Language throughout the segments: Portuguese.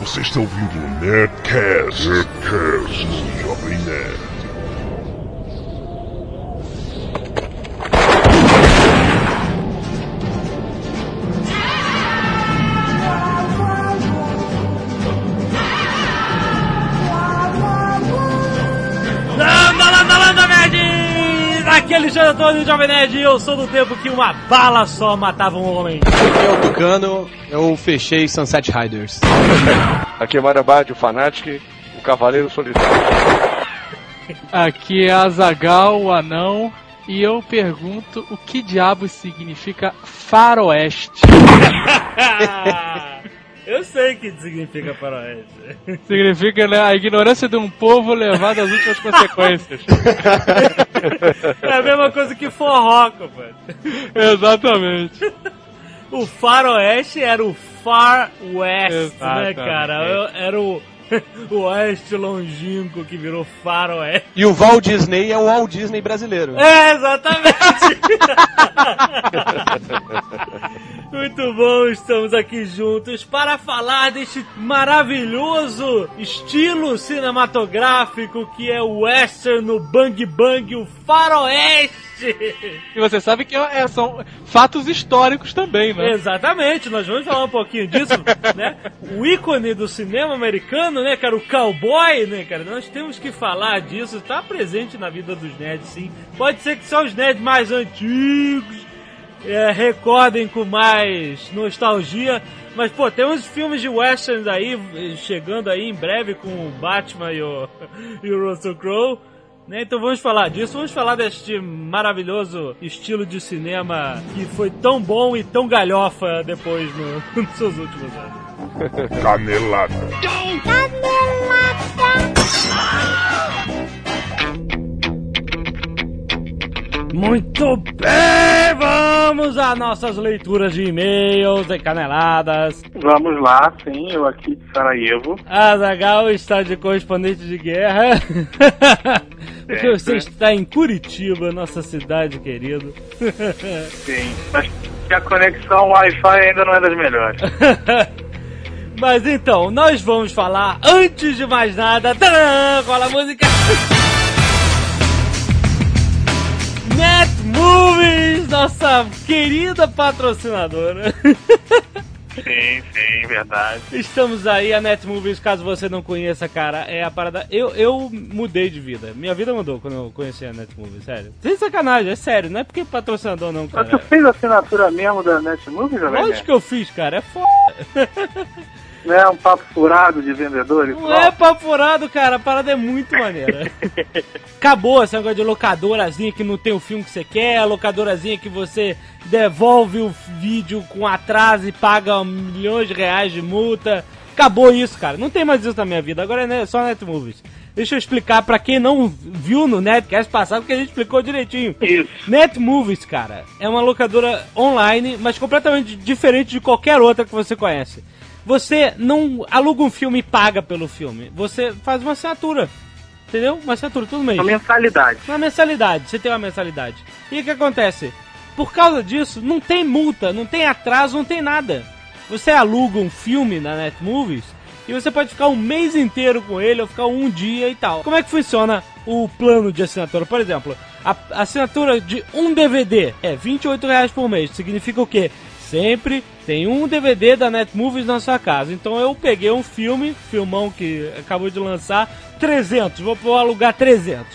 Você está ouvindo o Nerdcast, Nerdcast no Jovem Nerd. Aqui é Antônio Jovem Nerd e eu sou do tempo que uma bala só matava um homem. Eu, Tucano, eu fechei Sunset Riders. Aqui é Marabad, o Fanatic, o Cavaleiro Solitário. Aqui é Azagal, o anão, e eu pergunto o que diabos significa faroeste? eu sei o que significa faroeste. Significa né, a ignorância de um povo levada às últimas consequências. É a mesma coisa que forró, compadre. Exatamente. O faroeste era o Far West, né, Exatamente. cara? Eu- Era o, o oeste longínquo que virou faroeste. E o Walt Disney é o Walt Disney brasileiro. É, exatamente! Muito bom, estamos aqui juntos para falar deste maravilhoso estilo cinematográfico que é o western no Bang Bang, o faroeste! E você sabe que é- são fatos históricos também, né? Exatamente, nós vamos falar um pouquinho disso, né? O ícone do cinema americano, né, cara? O cowboy, né, cara? Nós temos que falar disso, tá presente na vida dos nerds, sim. Pode ser que só os nerds mais antigos é, recordem com mais nostalgia, mas, pô, tem uns filmes de westerns aí, eh, chegando aí em breve com o Batman e o, e o Russell Crowe. Né? Então vamos falar disso, vamos falar deste maravilhoso estilo de cinema que foi tão bom e tão galhofa depois no, nos seus últimos anos. Canelada. Muito bem, vamos às nossas leituras de e-mails e caneladas. Vamos lá, sim, eu aqui de Sarajevo. Azagal está de correspondente de guerra. Porque você está em Curitiba, nossa cidade querida. Sim. Mas que a conexão Wi-Fi ainda não é das melhores. Mas então, nós vamos falar, antes de mais nada, qual a música? Net Movies, nossa querida patrocinadora. Sim, sim, verdade. Estamos aí, a Net Movies, caso você não conheça, cara, é a parada. Eu, eu mudei de vida. Minha vida mudou quando eu conheci a Net Movies, sério. Sem sacanagem, é sério, não é porque é patrocinador, não, Mas tu cara. fez a assinatura mesmo da Netmovie, Jovem Lógico que eu fiz, cara, é foda. Não é um papo furado de vendedor? Isso Não é papo furado, cara. A parada é muito maneira. Acabou esse negócio de locadorazinha que não tem o filme que você quer, locadorazinha que você devolve o vídeo com atraso e paga milhões de reais de multa. Acabou isso, cara. Não tem mais isso na minha vida. Agora é ne- só Netmovies. Deixa eu explicar pra quem não viu no Netcast passado, porque a gente explicou direitinho. Isso. Netmovies, cara, é uma locadora online, mas completamente diferente de qualquer outra que você conhece. Você não aluga um filme e paga pelo filme. Você faz uma assinatura. Entendeu? Uma assinatura todo mês. Uma mensalidade. Uma mensalidade. Você tem uma mensalidade. E o que acontece? Por causa disso, não tem multa, não tem atraso, não tem nada. Você aluga um filme na Netmovies e você pode ficar um mês inteiro com ele ou ficar um dia e tal. Como é que funciona o plano de assinatura? Por exemplo, a assinatura de um DVD é 28 reais por mês. Significa o quê? Sempre tem um DVD da Netmovies na sua casa. Então eu peguei um filme, filmão que acabou de lançar, 300. Vou, vou alugar 300.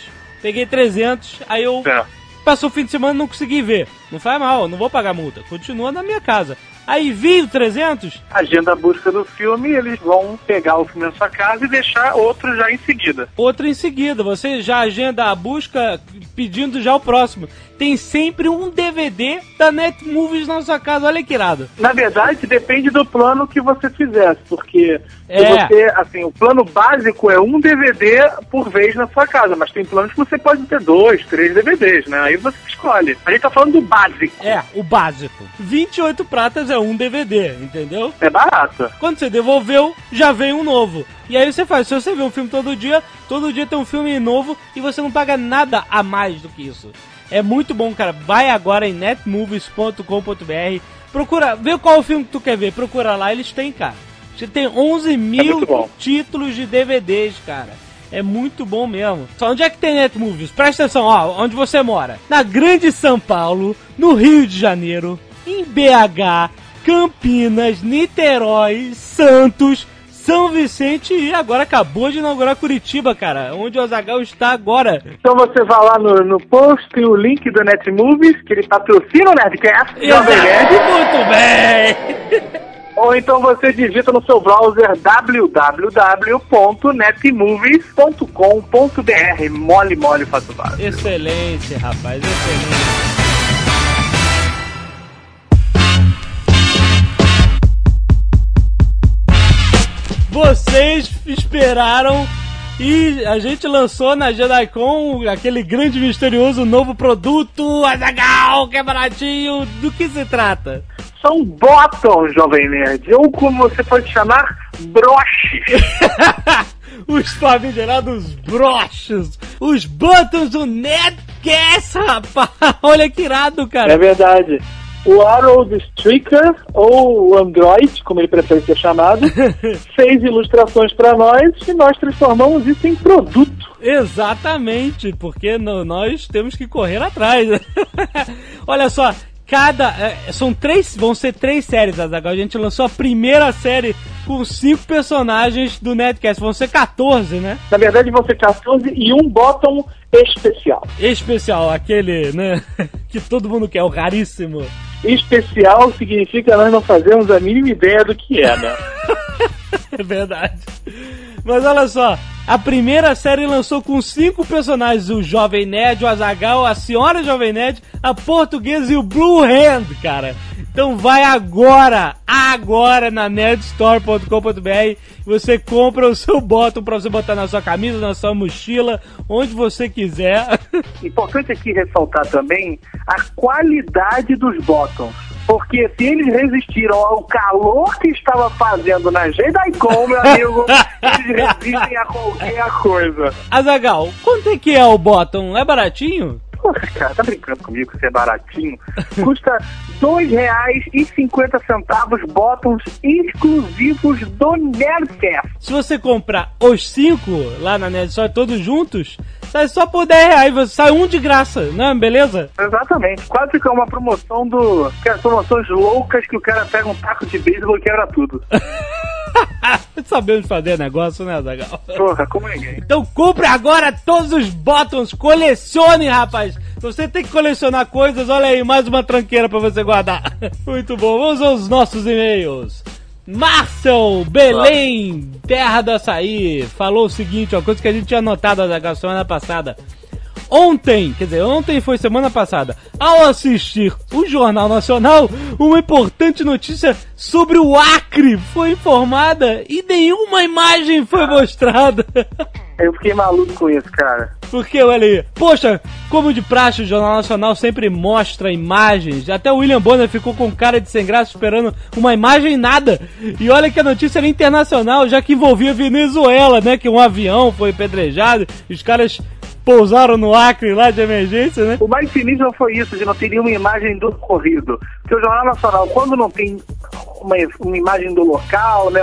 Peguei 300, aí eu É. Passou o fim de semana e não consegui ver. Não faz mal, não vou pagar multa. Continua na minha casa. Aí vi o 300, Agenda a busca do filme eles vão pegar o filme na sua casa e deixar outro já em seguida. outro em seguida. Você já agenda a busca pedindo já o próximo. Tem sempre um DVD da Netmovies na sua casa. Olha que irado. Na verdade, depende do plano que você fizesse, porque se É. você, assim, o plano básico é um DVD por vez na sua casa, mas tem planos que você pode ter dois, três DVDs, né? Aí você escolhe. A gente tá falando do básico. É, o básico. 28 pratas é um DVD, entendeu? É barato. Quando você devolveu, já vem um novo. E aí você faz, se você vê um filme todo dia, todo dia tem um filme novo e você não paga nada a mais do que isso. É muito bom, cara. Vai agora em netmovies.com.br, procura, vê qual o filme que tu quer ver, procura lá, eles têm, cara. Você tem 11 mil bom. títulos de DVDs, cara. É muito bom mesmo. Só onde é que tem Netmovies? Presta atenção, ó, onde você mora. Na Grande São Paulo, no Rio de Janeiro, em BH, Campinas, Niterói, Santos, São Vicente e agora acabou de inaugurar Curitiba, cara. Onde o Azagal está agora. Então você vai lá no, no post, tem o link do Netmovies, que ele patrocina o Nerdcast, Jovem Nerd. Muito bem! Ou então você digita no seu browser www.netmovies.com.br. Mole, mole, fácil. Excelente, rapaz, excelente. Vocês esperaram e a gente lançou na JediCon aquele grande misterioso novo produto, Azagal, que é baratinho. Do que se trata? São bottoms, Jovem Nerd. Ou como você pode chamar, broches. os famigerados broches, os buttons do Netcast, rapaz. Olha que irado, cara. É verdade. O Harold Stricker, ou o Android, como ele prefere ser chamado, fez ilustrações para nós e nós transformamos isso em produto. Exatamente, porque no- nós temos que correr atrás. Olha só, cada. é, são três. Vão ser três séries, Azaghal. A gente lançou a primeira série com cinco personagens do Netcast. Vão ser 14, né? Na verdade, vão ser 14 e um bottom especial. Especial, aquele, né? Que todo mundo quer, o raríssimo. Especial significa nós não fazemos a mínima ideia do que é, né? É verdade. Mas olha só, a primeira série lançou com cinco personagens: o Jovem Nerd, o Azagal, a Senhora Jovem Nerd, a Portuguesa e o Blue Hand, cara. Então vai agora, agora na nerdstore.com.br você compra o seu bottom pra você botar na sua camisa, na sua mochila, onde você quiser. Importante aqui ressaltar também a qualidade dos bottoms. Porque se eles resistiram ao calor que estava fazendo na JediCon, meu amigo, eles resistem a qualquer coisa. Azagal, quanto é que é o bottom? É baratinho? Porra, cara, tá brincando comigo que isso é baratinho? Custa R$ 2,50 bottoms exclusivos do Nerdcast. Se você comprar os cinco lá na Nerd Store, todos juntos, sai só por 10 reais, você sai um de graça, não é? Beleza? Exatamente, quase que é uma promoção do. Aquelas promoções loucas que o cara pega um taco de beisebol e quebra tudo. Sabemos fazer negócio, né, Zagal? Porra, como ninguém. Então compre agora todos os bottoms, colecione, rapaz! Você tem que colecionar coisas, olha aí, mais uma tranqueira pra você guardar. Muito bom, vamos aos nossos e-mails. Marcel Belém, terra do açaí, falou o seguinte, ó, coisa que a gente tinha notado na semana passada. Ontem, quer dizer, ontem foi semana passada, ao assistir o Jornal Nacional, uma importante notícia sobre o Acre foi informada e nenhuma imagem foi mostrada. Eu fiquei maluco com isso, cara. Porque, olha aí, poxa, como de praxe, o Jornal Nacional sempre mostra imagens. Até o William Bonner ficou com cara de sem graça esperando uma imagem e nada. E olha que a notícia era internacional, já que envolvia Venezuela, né? Que um avião foi pedrejado, os caras pousaram no Acre lá de emergência, né? O mais sinistro não foi isso, de não ter nenhuma imagem do ocorrido. Porque o Jornal Nacional, quando não tem uma, uma imagem do local, né,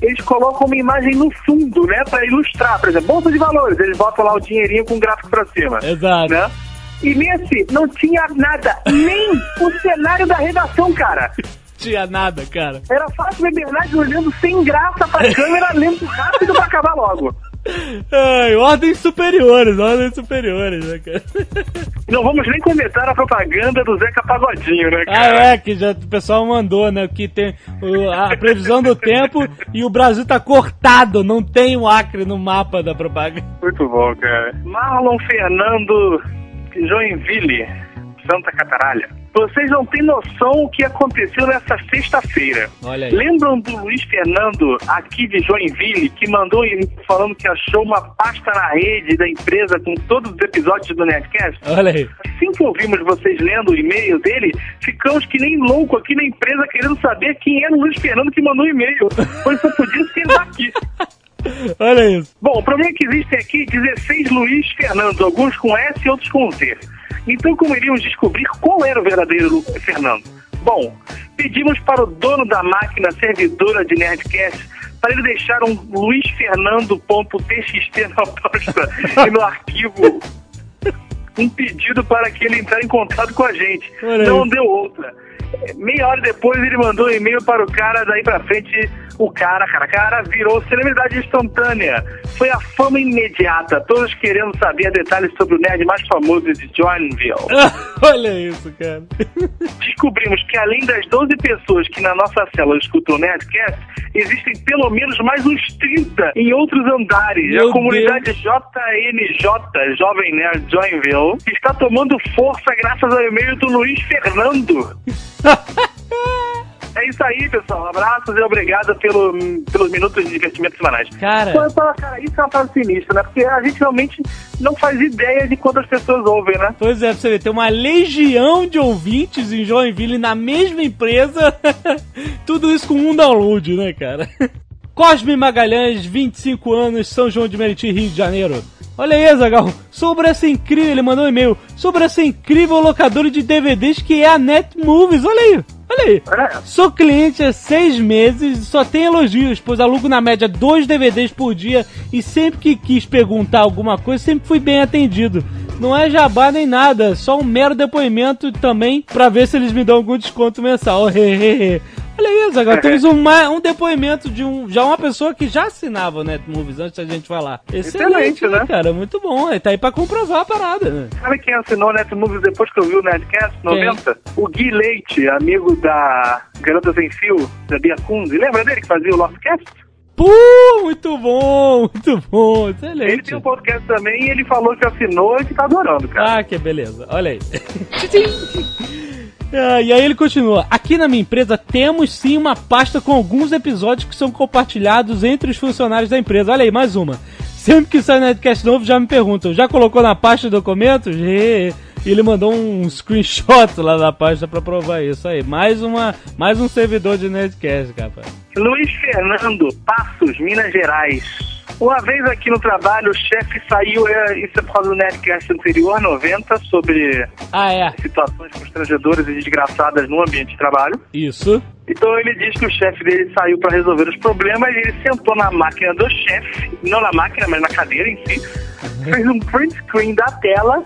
eles colocam uma imagem no fundo, né, pra ilustrar. Por exemplo, Bolsa de Valores, eles botam lá o dinheirinho com o gráfico pra cima. Exato. Né? E nesse não tinha nada, nem o cenário da redação, cara. Tinha nada, cara. Era Fátima Bernardes olhando sem graça pra câmera, lendo rápido pra acabar logo. Ai, ordens superiores, ordens superiores, né, cara? Não vamos nem comentar a propaganda do Zeca Pagodinho, né, Ah, cara? é, que já o pessoal mandou, né? Que tem o- a previsão do tempo e o Brasil tá cortado, não tem o Acre no mapa da propaganda. Muito bom, cara. Marlon Fernando Joinville, Santa Cataralha. Vocês não têm noção o que aconteceu nessa sexta-feira. Lembram do Luiz Fernando, aqui de Joinville, que mandou e falando que achou uma pasta na rede da empresa com todos os episódios do Nerdcast? Olha aí. Assim que ouvimos vocês lendo o e-mail dele, ficamos que nem louco aqui na empresa querendo saber quem era o Luiz Fernando que mandou o e-mail. Pois só podia ser daqui. Olha isso. Bom, o problema é que existem aqui 16 Luiz Fernando, alguns com S e outros com Z. Então, como iríamos descobrir qual era o verdadeiro Lu- Fernando? Bom, pedimos para o dono da máquina servidora de Nerdcast para ele deixar um Luiz Fernando.txt na pasta e no arquivo um pedido para que ele entrar em contato com a gente. Não deu outra. Meia hora depois ele mandou um e-mail para o cara, daí pra frente o cara, cara, cara virou celebridade instantânea. Foi a fama imediata, todos querendo saber detalhes sobre o nerd mais famoso de Joinville. Olha isso, cara. Descobrimos que além das 12 pessoas que na nossa célula escutam o Nerdcast, existem pelo menos mais uns 30 em outros andares. Meu a comunidade JNJ, Jovem Nerd Joinville, está tomando força graças ao e-mail do Luiz Fernando. É isso aí, pessoal. Abraços e obrigado pelo, pelos minutos de investimento semanais. Cara. Pô, cara, isso é uma frase sinistra, né? Porque a gente realmente não faz ideia de quantas pessoas ouvem, né? Pois é, pra você ver, tem uma legião de ouvintes em Joinville na mesma empresa. Tudo isso com um download, né, cara? Cosme Magalhães, 25 anos, São João de Meriti, Rio de Janeiro. Olha aí, Zagal, sobre essa incrível, ele mandou um e-mail, sobre essa incrível locadora de DVDs que é a Net Movies, olha aí, olha aí. Sou cliente há seis meses e só tem elogios, pois alugo na média dois DVDs por dia e sempre que quis perguntar alguma coisa, sempre fui bem atendido. Não é jabá nem nada, só um mero depoimento também pra ver se eles me dão algum desconto mensal. Olha isso, agora temos um, um depoimento de um, já uma pessoa que já assinava o Netmovies antes da gente falar. Excelente, Excelente, né? cara? Muito bom. Aí tá aí pra comprovar a parada, né? Sabe quem assinou o Netmovies depois que eu vi o Nerdcast 90? O Gui Leite, amigo da Garota Sem Fio, da Bia Kunze. Lembra dele que fazia o Lostcast? Pô, muito bom, muito bom, Ele excelente. tem um podcast também e ele falou que assinou e que tá adorando, cara. Ah, que beleza. Olha aí. Ah, e aí ele continua. Aqui na minha empresa temos sim uma pasta com alguns episódios que são compartilhados entre os funcionários da empresa. Olha aí, mais uma. Sempre que sai Nerdcast novo, já me perguntam, já colocou na pasta de documentos? E ele mandou um screenshot lá da pasta pra provar isso aí. Mais uma, mais um servidor de Nerdcast, rapaz. Luiz Fernando, Passos, Minas Gerais. Uma vez aqui no trabalho, o chefe saiu, é, isso é por causa do Nerdcast anterior, 90, sobre Ah, é. situações constrangedoras e desgraçadas no ambiente de trabalho. Isso. Então ele diz que o chefe dele saiu para resolver os problemas e ele sentou na máquina do chefe, não na máquina, mas na cadeira em si, fez um print screen da tela,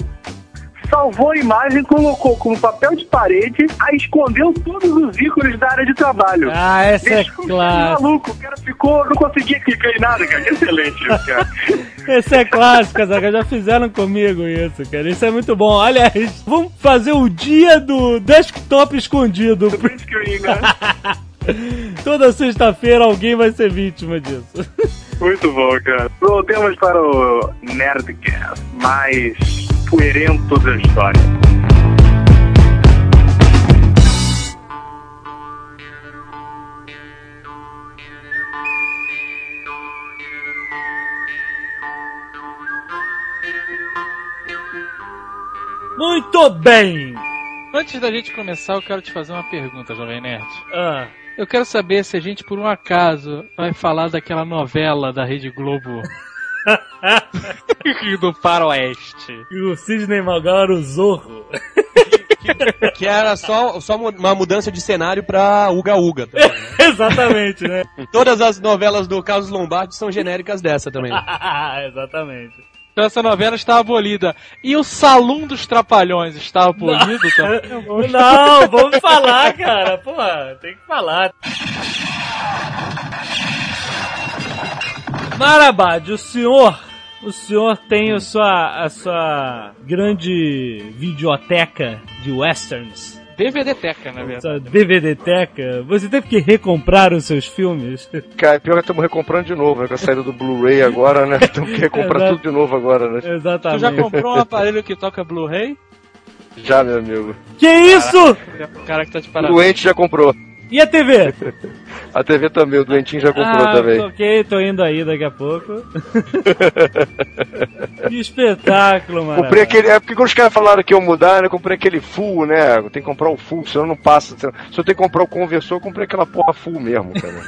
salvou a imagem, colocou como papel de parede, aí escondeu todos os ícones da área de trabalho. Ah, essa é Deixou chefe clássica. maluco, o cara ficou, não conseguia clicar em nada, cara. Que excelente isso, cara. Esse é clássico, Zaga. Já fizeram comigo isso, cara. Isso é muito bom. Aliás, vamos fazer o dia do desktop escondido. Print screen, né? Toda sexta-feira alguém vai ser vítima disso. Muito bom, cara. Voltemos para o Nerdcast mais puerento da história. Muito bem! Antes da gente começar, eu quero te fazer uma pergunta, Jovem Nerd. Ah, Eu quero saber se a gente, por um acaso, vai falar daquela novela da Rede Globo do Faroeste. e o Sidney Magal era o Zorro. Que era só, só uma mudança de cenário pra Uga Uga. também, né? Exatamente, né? Todas as novelas do Carlos Lombardi são genéricas dessa também. Exatamente. Então essa novela está abolida. E o Salão dos Trapalhões está abolido também? Não, vamos falar, cara. Pô, tem que falar. Marabad, o senhor, o senhor tem a sua, a sua grande videoteca de westerns, DVD Teca, na verdade. sua DVD-teca. Você teve que recomprar os seus filmes? Cara, pior que estamos recomprando de novo, né? Com a saída do Blu-ray agora, né? Temos que recomprar tudo de novo agora, né? Tu Exatamente. já comprou um aparelho que toca Blu-ray? Já, meu amigo. Que isso? O cara que tá de parabéns. O doente já comprou. E a TV? A TV também, o doentinho já comprou ah, também. ok, tô indo aí daqui a pouco. que espetáculo, mano. Comprei aquele. É porque quando os caras falaram que iam mudar, né? Eu comprei aquele full, né? Tem que comprar o full, senão não passa. Se eu tenho que comprar o conversor, eu comprei aquela porra full mesmo, cara.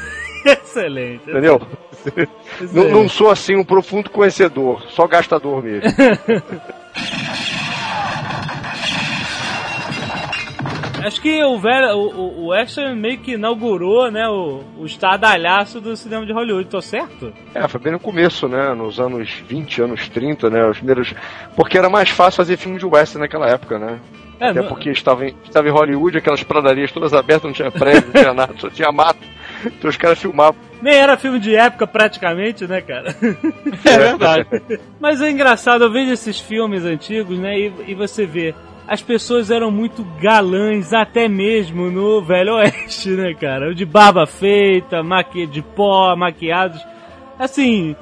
Excelente. Entendeu? Não, excelente. não sou assim um profundo conhecedor, só gastador mesmo. Acho que o velho, o, o, o Western meio que inaugurou, né, o, o estadalhaço do cinema de Hollywood, tô certo? É, foi bem no começo, né? Nos anos 20, anos 30, né? Os primeiros. Porque era mais fácil fazer filme de western naquela época, né? É, Até não- porque estava em, estava em Hollywood, aquelas pradarias todas abertas, não tinha prédio, não tinha nada, só tinha mato. Então os caras filmavam. nem era filme de época praticamente, né, cara? É verdade. Mas é engraçado, eu vejo esses filmes antigos, né, e, e você vê, as pessoas eram muito galãs, até mesmo no Velho Oeste, né, cara? De barba feita, maqui de pó, maquiados. Assim,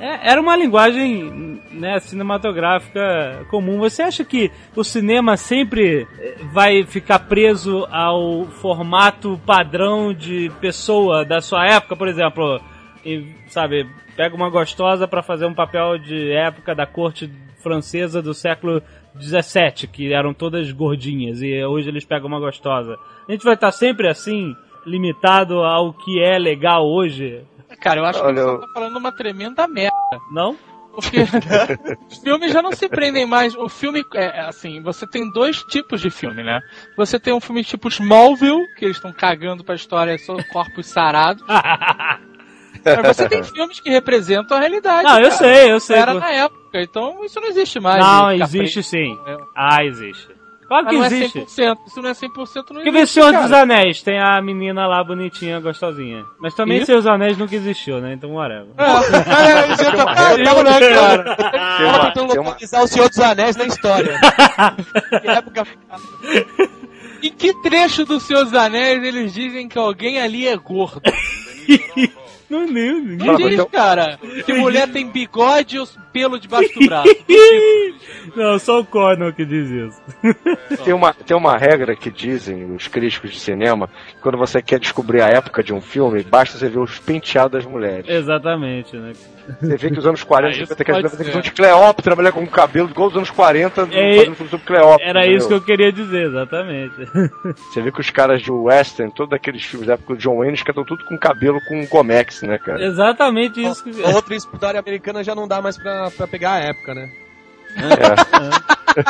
é- era uma linguagem né, cinematográfica comum. Você acha que o cinema sempre eh, vai ficar preso ao formato padrão de pessoa da sua época, por exemplo? E, sabe, pega uma gostosa pra fazer um papel de época da corte francesa do século 17, que eram todas gordinhas, e hoje eles pegam uma gostosa. A gente vai estar sempre assim, limitado ao que é legal hoje, Cara, eu acho Olha, que eu- você tá falando uma tremenda merda. não? Porque os filmes já não se prendem mais. O filme, é assim, você tem dois tipos de filme, né? Você tem um filme tipo Smallville, que eles estão cagando pra história, são corpos sarados. Mas você tem filmes que representam a realidade. Não, eu cara. sei, eu sei. Era na época, então isso não existe mais. Não, ficar existe sim. É. Ah, existe. Claro Mas que não existe. é 100%. Isso não é 100%, não Que vê existe, Senhor cara. dos Anéis, tem a menina lá bonitinha, gostosinha. Mas também E? Senhor dos Anéis nunca existiu, né? Então, whatever. É, isso eu Eu tava, né, cara? Uma- tentando localizar o Senhor dos Anéis na história. que época... Em que trecho do Senhor dos Anéis eles dizem que alguém ali é gordo? Não, não, Não Fala, diz, então- cara. Que mulher tem bigode e os pelo debaixo do braço. Não, só o Cornell que diz isso. Tem uma, tem uma regra que dizem os críticos de cinema que quando você quer descobrir a época de um filme, basta você ver os penteados das mulheres. Exatamente, né? Você vê que os anos 40, Ah, isso 50, que as mulheres ser. de Cleópatra, mulher com cabelo igual os anos 40, É, fazendo filme sobre Cleópatra. Era entendeu? isso que eu queria dizer, exatamente. Você vê que os caras de western, todos aqueles filmes da época do John Wayne, eles cantam tudo com cabelo com Gomex, né, cara? Exatamente isso que. A outra história americana já não dá mais pra, pra pegar a época, né? É.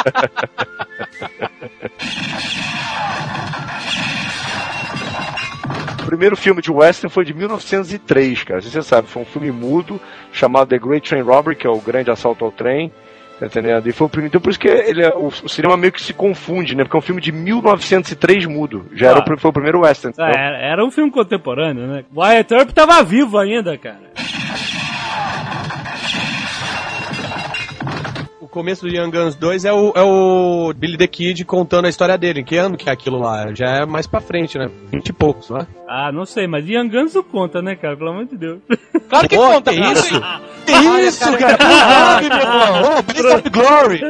primeiro filme de western foi de 1903, cara. Você sabe, foi um filme mudo chamado The Great Train Robbery, que é o grande assalto ao trem. Tá entendendo? E foi o primeiro. Então por isso que ele é- o, o cinema meio que se confunde, né? Porque é um filme de 1903 mudo. Já era o, Ah. pri- foi o primeiro western. Entendeu? era, era um filme contemporâneo, né? Wyatt Earp tava vivo ainda, cara. O começo do Young Guns 2 é o, é o Billy the Kid contando a história dele. Que ano que é aquilo lá? Já é mais pra frente, né? Vinte e poucos, não é? Ah, não sei, mas Young Guns não conta, né, cara? Pelo amor de Deus. Claro que Pô, conta, que cara. isso? Que isso, cara? Sabe, meu irmão? Oh, Blaze of Glory!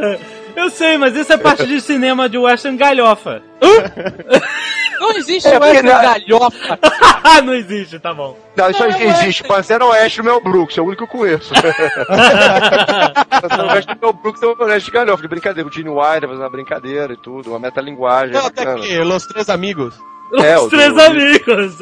Eu sei, mas isso é parte de cinema de western galhofa. Não existe É, é, na- galhofa. Ah, não existe, tá bom. Não, isso Não, aí é existe. Panzera Oeste do Mel Brooks, é o único que eu conheço. Panzera Oeste do Mel Brooks é o Oeste Galhofa, de brincadeira. O Gene Wilder fazendo uma brincadeira e tudo, uma metalinguagem. Não, até aqui, Los Três Amigos. É, Os três do- amigos.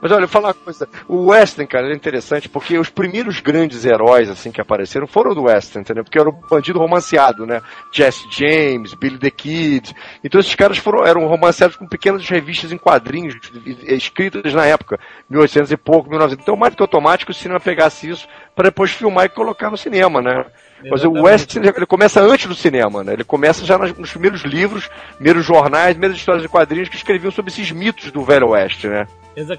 Mas olha, eu vou falar uma coisa. O Western, cara, é interessante porque os primeiros grandes heróis, assim, que apareceram foram do Western, entendeu? Porque era o bandido romanceado, né? Jesse James, Billy the Kid. Então esses caras foram, eram romanceados com pequenas revistas em quadrinhos, escritas na época, 1800 e pouco, 1900. Então, mais do que automático, o cinema pegasse isso para depois filmar e colocar no cinema, né? Mas o. Western, ele começa antes do cinema, né? Ele começa já nos primeiros livros, primeiros jornais, primeiras histórias de quadrinhos que escreviam sobre esses mitos do Velho Oeste, né?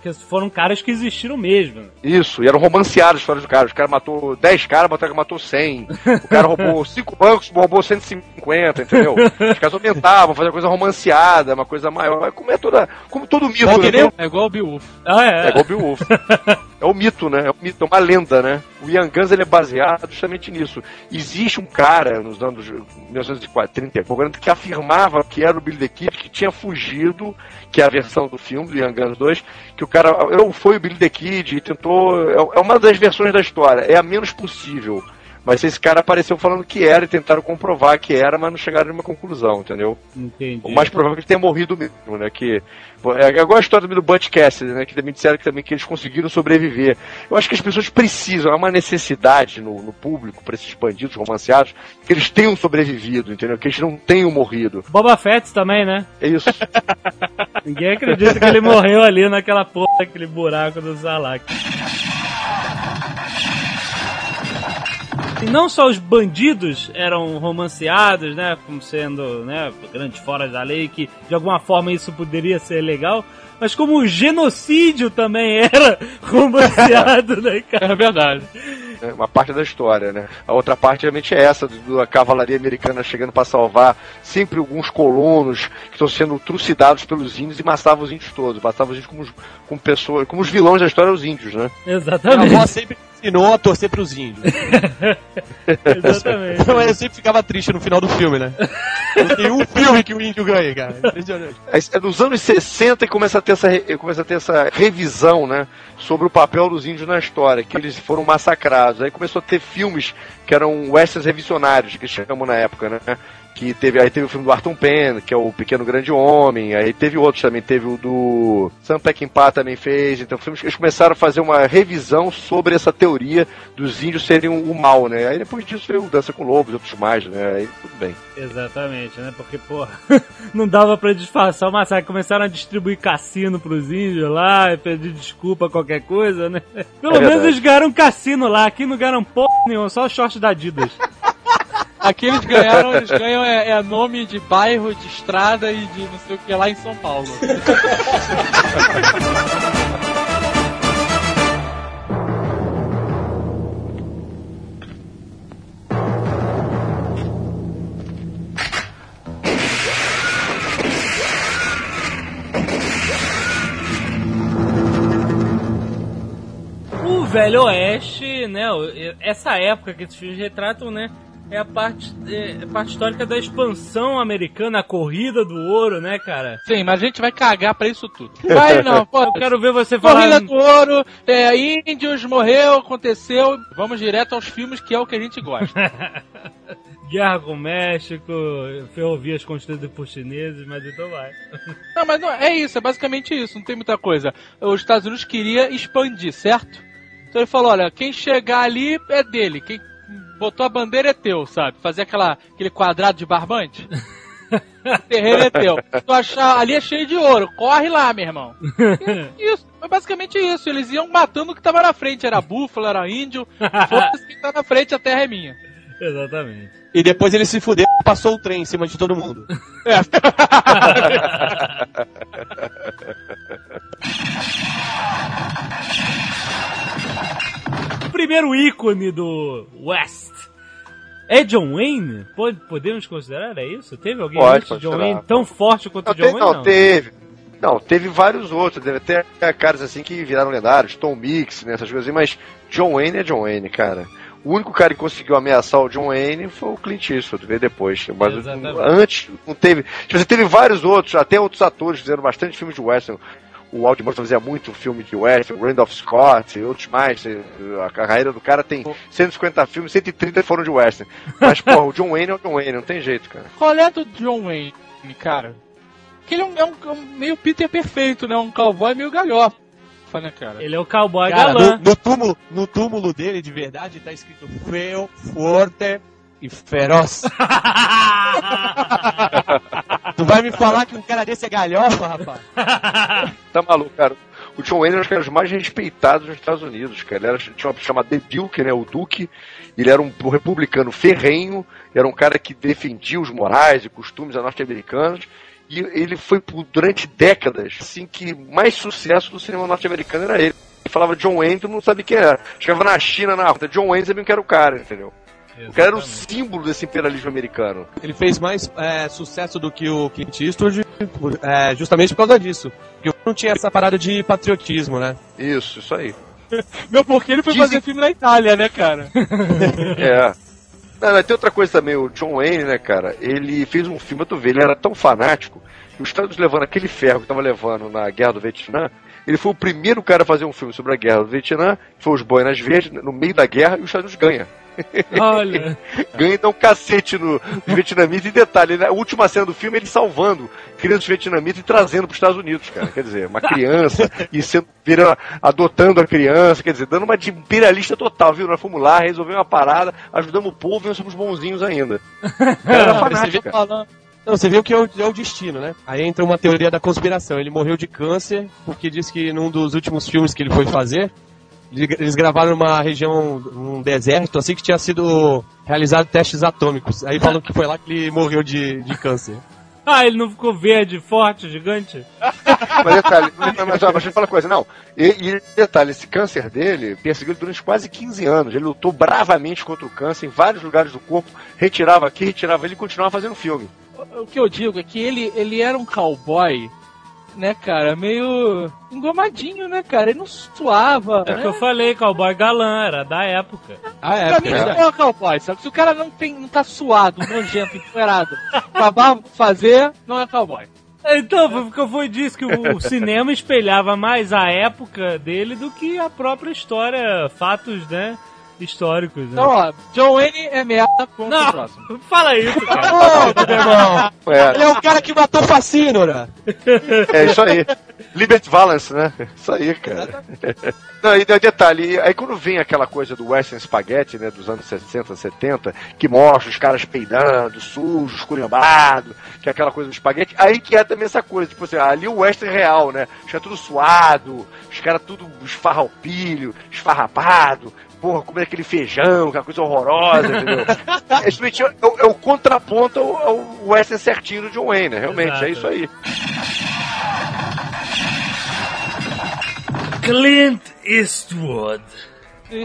Que Foram caras que existiram mesmo. Isso, e eram romanceados as histórias do cara. O cara matou 10 caras, o cara matou 100. O cara roubou 5 bancos, roubou 150, entendeu? Os caras aumentavam, faziam coisa romanceada, uma coisa maior. Mas como é toda. Como todo mito, Bom, né? entendeu? É igual o Beowulf. Ah, É é. igual o Beowulf. É o mito, né? É o mito, é uma lenda, né? O Young Guns ele é baseado justamente nisso. Existe um cara nos anos 1930 e pouco que afirmava que era o Billy the Kid, que tinha fugido, que é a versão do filme, do Young Guns 2, que o cara eu foi o Billy the Kid e tentou. É é uma das versões da história, é a menos possível. Mas esse cara apareceu falando que era e tentaram comprovar que era, mas não chegaram a nenhuma conclusão, entendeu? Entendi. O mais provável é que ele tenha morrido mesmo, né? Que, é igual a história do Butch Cassidy, né? Que também disseram que, também, que eles conseguiram sobreviver. Eu acho que as pessoas precisam, há uma necessidade no, no público, para esses bandidos romanceados, que eles tenham sobrevivido, entendeu? Que eles não tenham morrido. Boba Fett também, né? É isso. Ninguém acredita que ele morreu ali naquela porra, aquele buraco do Zalak. Não só os bandidos eram romanceados, né, como sendo, né, grandes fora da lei, que de alguma forma isso poderia ser legal, mas como o genocídio também era romanceado, né, cara? É verdade. É uma parte da história, né? A outra parte realmente é essa, da cavalaria americana chegando para salvar sempre alguns colonos que estão sendo trucidados pelos índios e matavam os índios todos. Matavam os índios como, como pessoas, como os vilões da história, os índios, né? Exatamente. A avó sempre ensinou a torcer pros índios. Exatamente. Então eu sempre ficava triste no final do filme, né? Não tem um filme que o índio ganhe, cara. Impressionante. É nos anos 60 que começa a ter essa, começa a ter essa revisão, né? Sobre o papel dos índios na história, que eles foram massacrados. Aí começou a ter filmes que eram westerns revisionários, que chamam na época, né? Que teve, aí teve o filme do Arthur Penn, que é o Pequeno Grande Homem, aí teve outros também, teve o do Sam Peckinpah também fez, então filmes que eles começaram a fazer uma revisão sobre essa teoria dos índios serem o mal, né? Aí depois disso veio o Dança com Lobos e outros mais, né? Aí tudo bem. Exatamente, né? Porque, porra, não dava pra disfarçar o massacre. Começaram a distribuir cassino pros índios lá, e pedir desculpa qualquer coisa, né? Pelo É menos eles ganharam um cassino lá. Aqui não ganharam porra nenhuma, só o short da Adidas. Aqui eles ganharam, eles ganham é, é nome de bairro, de estrada e de não sei o que lá em São Paulo. O Velho Oeste, né? Essa época que esses filmes retratam, né? É a parte, é a parte histórica da expansão americana, a corrida do ouro, né, cara? Sim, mas a gente vai cagar pra isso tudo. Vai não, pô. Eu quero ver você falar. Corrida do Ouro, é, índios, morreu, aconteceu. Vamos direto aos filmes que é o que a gente gosta. Guerra com o México, ferrovias construídas por chineses, mas então vai. Não, mas não, é isso, é basicamente isso, não tem muita coisa. Os Estados Unidos queria expandir, certo? Então ele falou, olha, quem chegar ali é dele, quem botou a bandeira é teu, sabe? Fazer aquela, aquele quadrado de barbante. o terreno é teu. Se tu achar, ali é cheio de ouro, corre lá, meu irmão. Isso, foi basicamente isso. Eles iam matando o que tava na frente. Era búfalo, era índio. Foda-se quem tá na frente, a terra é minha. Exatamente. E depois ele se fudeu e passou o trem em cima de todo mundo. O primeiro ícone do West é John Wayne? Pode, podemos considerar? É isso? Teve alguém Pode antes de John. Wayne tão forte quanto Não, o John Wayne? não, Não. teve. Não, teve vários outros. Teve até caras assim que viraram lendários, Tom Mix, né, essas coisas assim, mas John Wayne é John Wayne, cara. O único cara que conseguiu ameaçar o John Wayne foi o Clint Eastwood, veio depois. Mas Exatamente. antes não teve. Tipo, teve vários outros, até outros atores fizeram bastante filmes de western. O Walt Morton fazia muito filme de western, o Randolph Scott e outros mais. A carreira do cara tem 150 filmes, 130 foram de western. Mas, pô, o John Wayne é o John Wayne, não tem jeito, cara. Qual é do John Wayne, cara? Que ele é um, é um- é um meio Peter perfeito, né? Um cowboy meio galhofa, né, cara? Ele é o cowboy Cara, galã. no, no túmulo, no túmulo dele, de verdade, tá escrito feio, forte e feroz. tu vai me falar que um cara desse é galhofa, rapaz? Tá maluco, cara. O John Wayne era um dos caras mais respeitados nos Estados Unidos, cara. Ele era, tinha uma chamada The Duke, né? O Duque. Ele era um republicano ferrenho, era um cara que defendia os morais e costumes norte-americanos. E ele foi por- durante décadas, assim, que mais sucesso do cinema norte-americano era ele. Ele falava John Wayne, todo mundo sabia quem era. Chegava na China, na rua, John Wayne sabia que era o cara, entendeu? O cara era o símbolo desse imperialismo americano. Ele fez mais é, sucesso do que o Clint Eastwood é, justamente por causa disso. Porque não tinha essa parada de patriotismo, né? Isso, isso aí. Meu, porque ele foi Dizem- fazer filme na Itália, né, cara? É. Não, mas tem outra coisa também, o John Wayne, né, cara? Ele fez um filme, tu vê, ele era tão fanático que os Estados Unidos levando aquele ferro que tava levando na guerra do Vietnã, Ele foi o primeiro cara a fazer um filme sobre a guerra do Vietnã, foi os Boinas Verdes, no meio da guerra, e os Estados Unidos ganha. Olha. ganha e dá um cacete no, nos vietnamitas. E detalhe, na última cena do filme, ele salvando crianças vietnamitas e trazendo para os Estados Unidos, cara. Quer dizer, uma criança e sendo, vira, adotando a criança, quer dizer, dando uma de imperialista total, viu? Nós fomos lá, resolvemos uma parada, ajudamos o povo e nós somos bonzinhos ainda. Era Você fanático, cara. Não, você viu que é o, é o destino, né? Aí entra uma teoria da conspiração. Ele morreu de câncer porque disse que num dos últimos filmes que ele foi fazer, ele- eles gravaram numa região, num deserto, assim que tinha sido realizado testes atômicos. Aí falam que foi lá que ele morreu de, de câncer. Ah, ele não ficou verde, forte, gigante? Mas detalhe, mas, mas, mas deixa eu falar uma coisa, não. E, e detalhe, esse câncer dele perseguiu ele durante quase 15 anos. Ele lutou bravamente contra o câncer em vários lugares do corpo, retirava aqui, retirava ele e continuava fazendo filme. O que eu digo é que ele, ele era um cowboy, né, cara, meio engomadinho, né, cara? Ele não suava. É o né? que eu falei, cowboy galã, era da época. Ah, é? Pra mim, isso é. não é um cowboy, sabe? Se o cara não, tem, não tá suado, nojento, empoeirado, pra fazer, não é cowboy. Então, foi porque eu fui disse que o cinema espelhava mais a época dele do que a própria história, fatos, né, históricos. Né? Então, ó, John Wayne é merda, ponto Não, próximo. fala isso, cara. Meu irmão! É, Ele é o cara que matou Facínora! é isso aí. Liberty Valance, né? Isso aí, cara. Não, e detalhe, aí quando vem aquela coisa do Western Spaghetti, né, dos anos 60, 70, que mostra os caras peidando, sujos, esculhambados, que é aquela coisa do espaguete, aí que é também essa coisa, tipo assim, ali o Western real, né? Os caras tudo suado, os caras tudo esfarralpilho, esfarrapado, porra, comendo aquele feijão, aquela coisa horrorosa, entendeu? é, é, o- é o contraponto ao, ao Western certinho do John Wayne, né? Realmente, Exato. é isso aí. Clint Eastwood.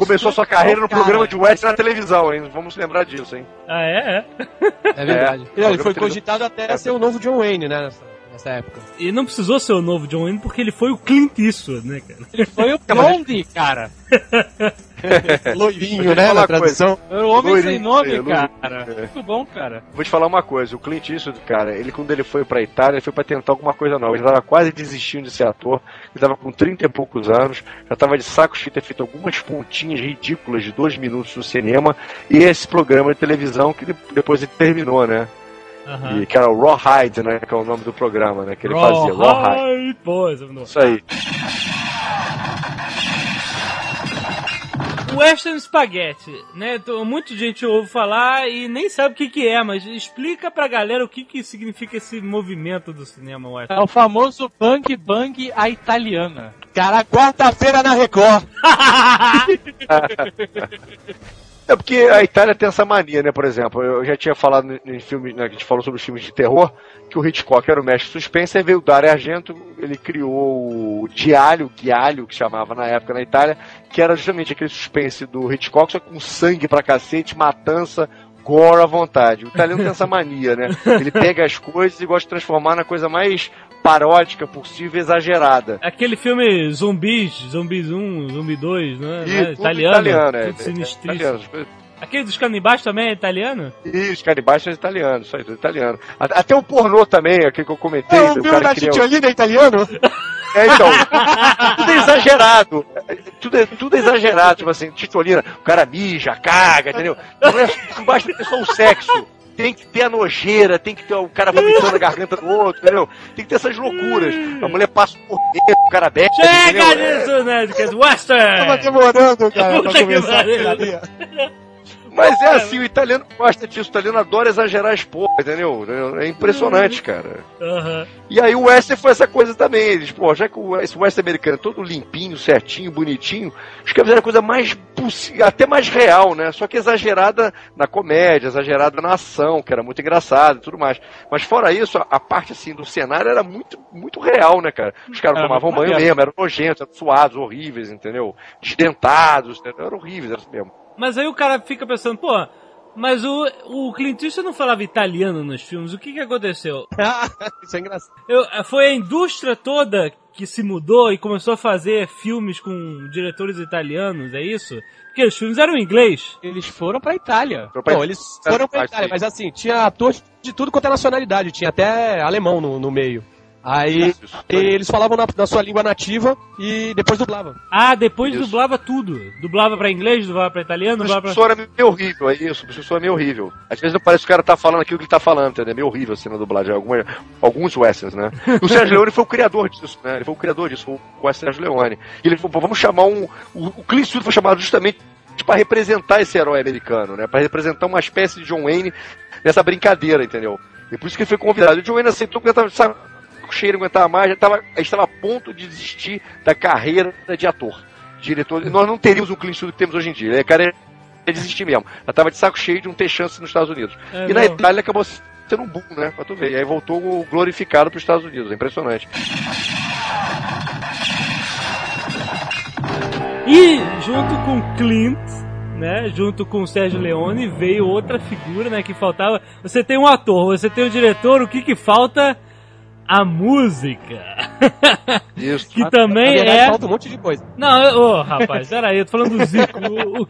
Começou sua carreira no programa de Western na televisão, hein? Vamos lembrar disso, hein? Ah, é? é? É verdade. É. Ele foi cogitado até ser o novo John Wayne, né? Nessa, nessa época. E não precisou ser o novo John Wayne porque ele foi o Clint Eastwood, né, cara? Ele foi o Blondie, cara. Loirinho, né? Na tradução. Era o homem sem Loirinho, nome, é, cara. É. Muito bom, cara. Vou te falar uma coisa, o Clint Eastwood, cara, ele quando ele foi pra Itália, ele foi pra tentar alguma coisa nova. Ele tava quase desistindo de ser ator, ele tava com 30 e poucos anos, já tava de saco cheio de ter feito algumas pontinhas ridículas de dois minutos no cinema, e esse programa de televisão que de- depois ele terminou, né? Aham. E que era o Rawhide, né? Que é o nome do programa, né? Que ele fazia, Rawhide. Rawhide. Pô, esse é o nome. Isso aí. Western Spaghetti, né? Tô- Muita gente ouve falar e nem sabe o que, que é, mas explica pra galera o que, que significa esse movimento do cinema É western. o famoso Bang Bang a italiana. Cara, quarta-feira na Record. É porque a Itália tem essa mania, né? Por exemplo, eu já tinha falado em- em filme, né, a gente falou sobre os filmes de terror, que o Hitchcock era o mestre suspense, aí veio o Dario Argento, ele criou o Dialho, Guialho, que chamava na época na Itália, que era justamente aquele suspense do Hitchcock, só com sangue pra cacete, matança, gore à vontade. O italiano tem essa mania, né? Ele pega as coisas e gosta de transformar na coisa mais paródica possível exagerada. Aquele filme Zumbis, Zumbis 1, Zumbi 2, né? E né? tudo Italiano. italiano, é. tudo é, sinistríssimo. italiano. Aquele dos canibais também é italiano? E os canibais são italianos, isso aí, tudo italiano. Até o pornô também, aquele que eu comentei. É o cara da Titiolina italiano? É, então. tudo é exagerado. Tudo é, tudo é exagerado. Tipo assim, titolina, o cara mija, caga, entendeu? Não, é, não basta ter só o sexo. Tem que ter a nojeira, tem que ter o cara vomitando a garganta do outro, entendeu? Tem que ter essas loucuras. A mulher passa por dentro, o cara bebe, Chega entendeu? Disso, né? Que é Tava Western! demorando, cara, Puta pra começar a. Mas é assim, o italiano gosta disso, o italiano adora exagerar as porra, entendeu? É impressionante, cara. Aham. E aí o Western foi essa coisa também. Eles, pô, já que o, esse Western americano é todo limpinho, certinho, bonitinho, os caras fizeram a coisa mais possível, até mais real, né? Só que exagerada na comédia, exagerada na ação, que era muito engraçado e tudo mais. Mas fora isso, a, a parte assim do cenário era muito, muito real, né, cara? Os caras Era tomavam banho mesmo, eram nojentos, eram suados, horríveis, entendeu? Desdentados, entendeu? eram horríveis, era isso mesmo. Mas aí o cara fica pensando, pô, mas o, o Clint Eastwood não falava italiano nos filmes, o que que aconteceu? Isso é engraçado. Eu- foi a indústria toda que se mudou e começou a fazer filmes com diretores italianos, é isso? Porque os filmes eram em inglês. Eles foram pra Itália. Pra- Não, eles foram pra Itália, mas assim, tinha atores de tudo quanto é nacionalidade, tinha até alemão no, no meio. Aí eles falavam na, na sua língua nativa e depois dublavam. Ah, depois Isso. dublava tudo. Dublava pra inglês, dublava pra italiano, dublava o pra... som era meio horrível, é isso. O som é meio horrível. Às vezes não parece que o cara tá falando aquilo que ele tá falando, entendeu? É meio horrível assim na dublagem. Alguma, alguns westerns, né? O Sérgio Leone foi o criador disso, né? Ele foi o criador disso, o Sérgio Leone. E ele falou, "Pô, vamos chamar um. O, o Clint Eastwood foi chamado justamente para representar esse herói americano, né? Para representar uma espécie de John Wayne nessa brincadeira, entendeu? E por isso que ele foi convidado. O John Wayne aceitou porque ele tava de saco cheio, não aguentava mais, já tava, estava a ponto de desistir da carreira de ator, diretor. E nós não teríamos o Clint Eastwood que temos hoje em dia. Ele, cara, ia desistir mesmo. Ela tava de saco cheio de não ter chance nos Estados Unidos. É, e na não. Itália acabou sendo um boom, né? Pra tu ver. E aí voltou o glorificado pros Estados Unidos. É impressionante. E junto com Clint, né, junto com o Sérgio Leone, veio outra figura, né, que faltava. Você tem um ator, você tem um diretor, o que que falta? A música. Isso. que também verdade, é falta um monte de coisa. Não, ô, rapaz, peraí, eu tô falando do Zico. O- o-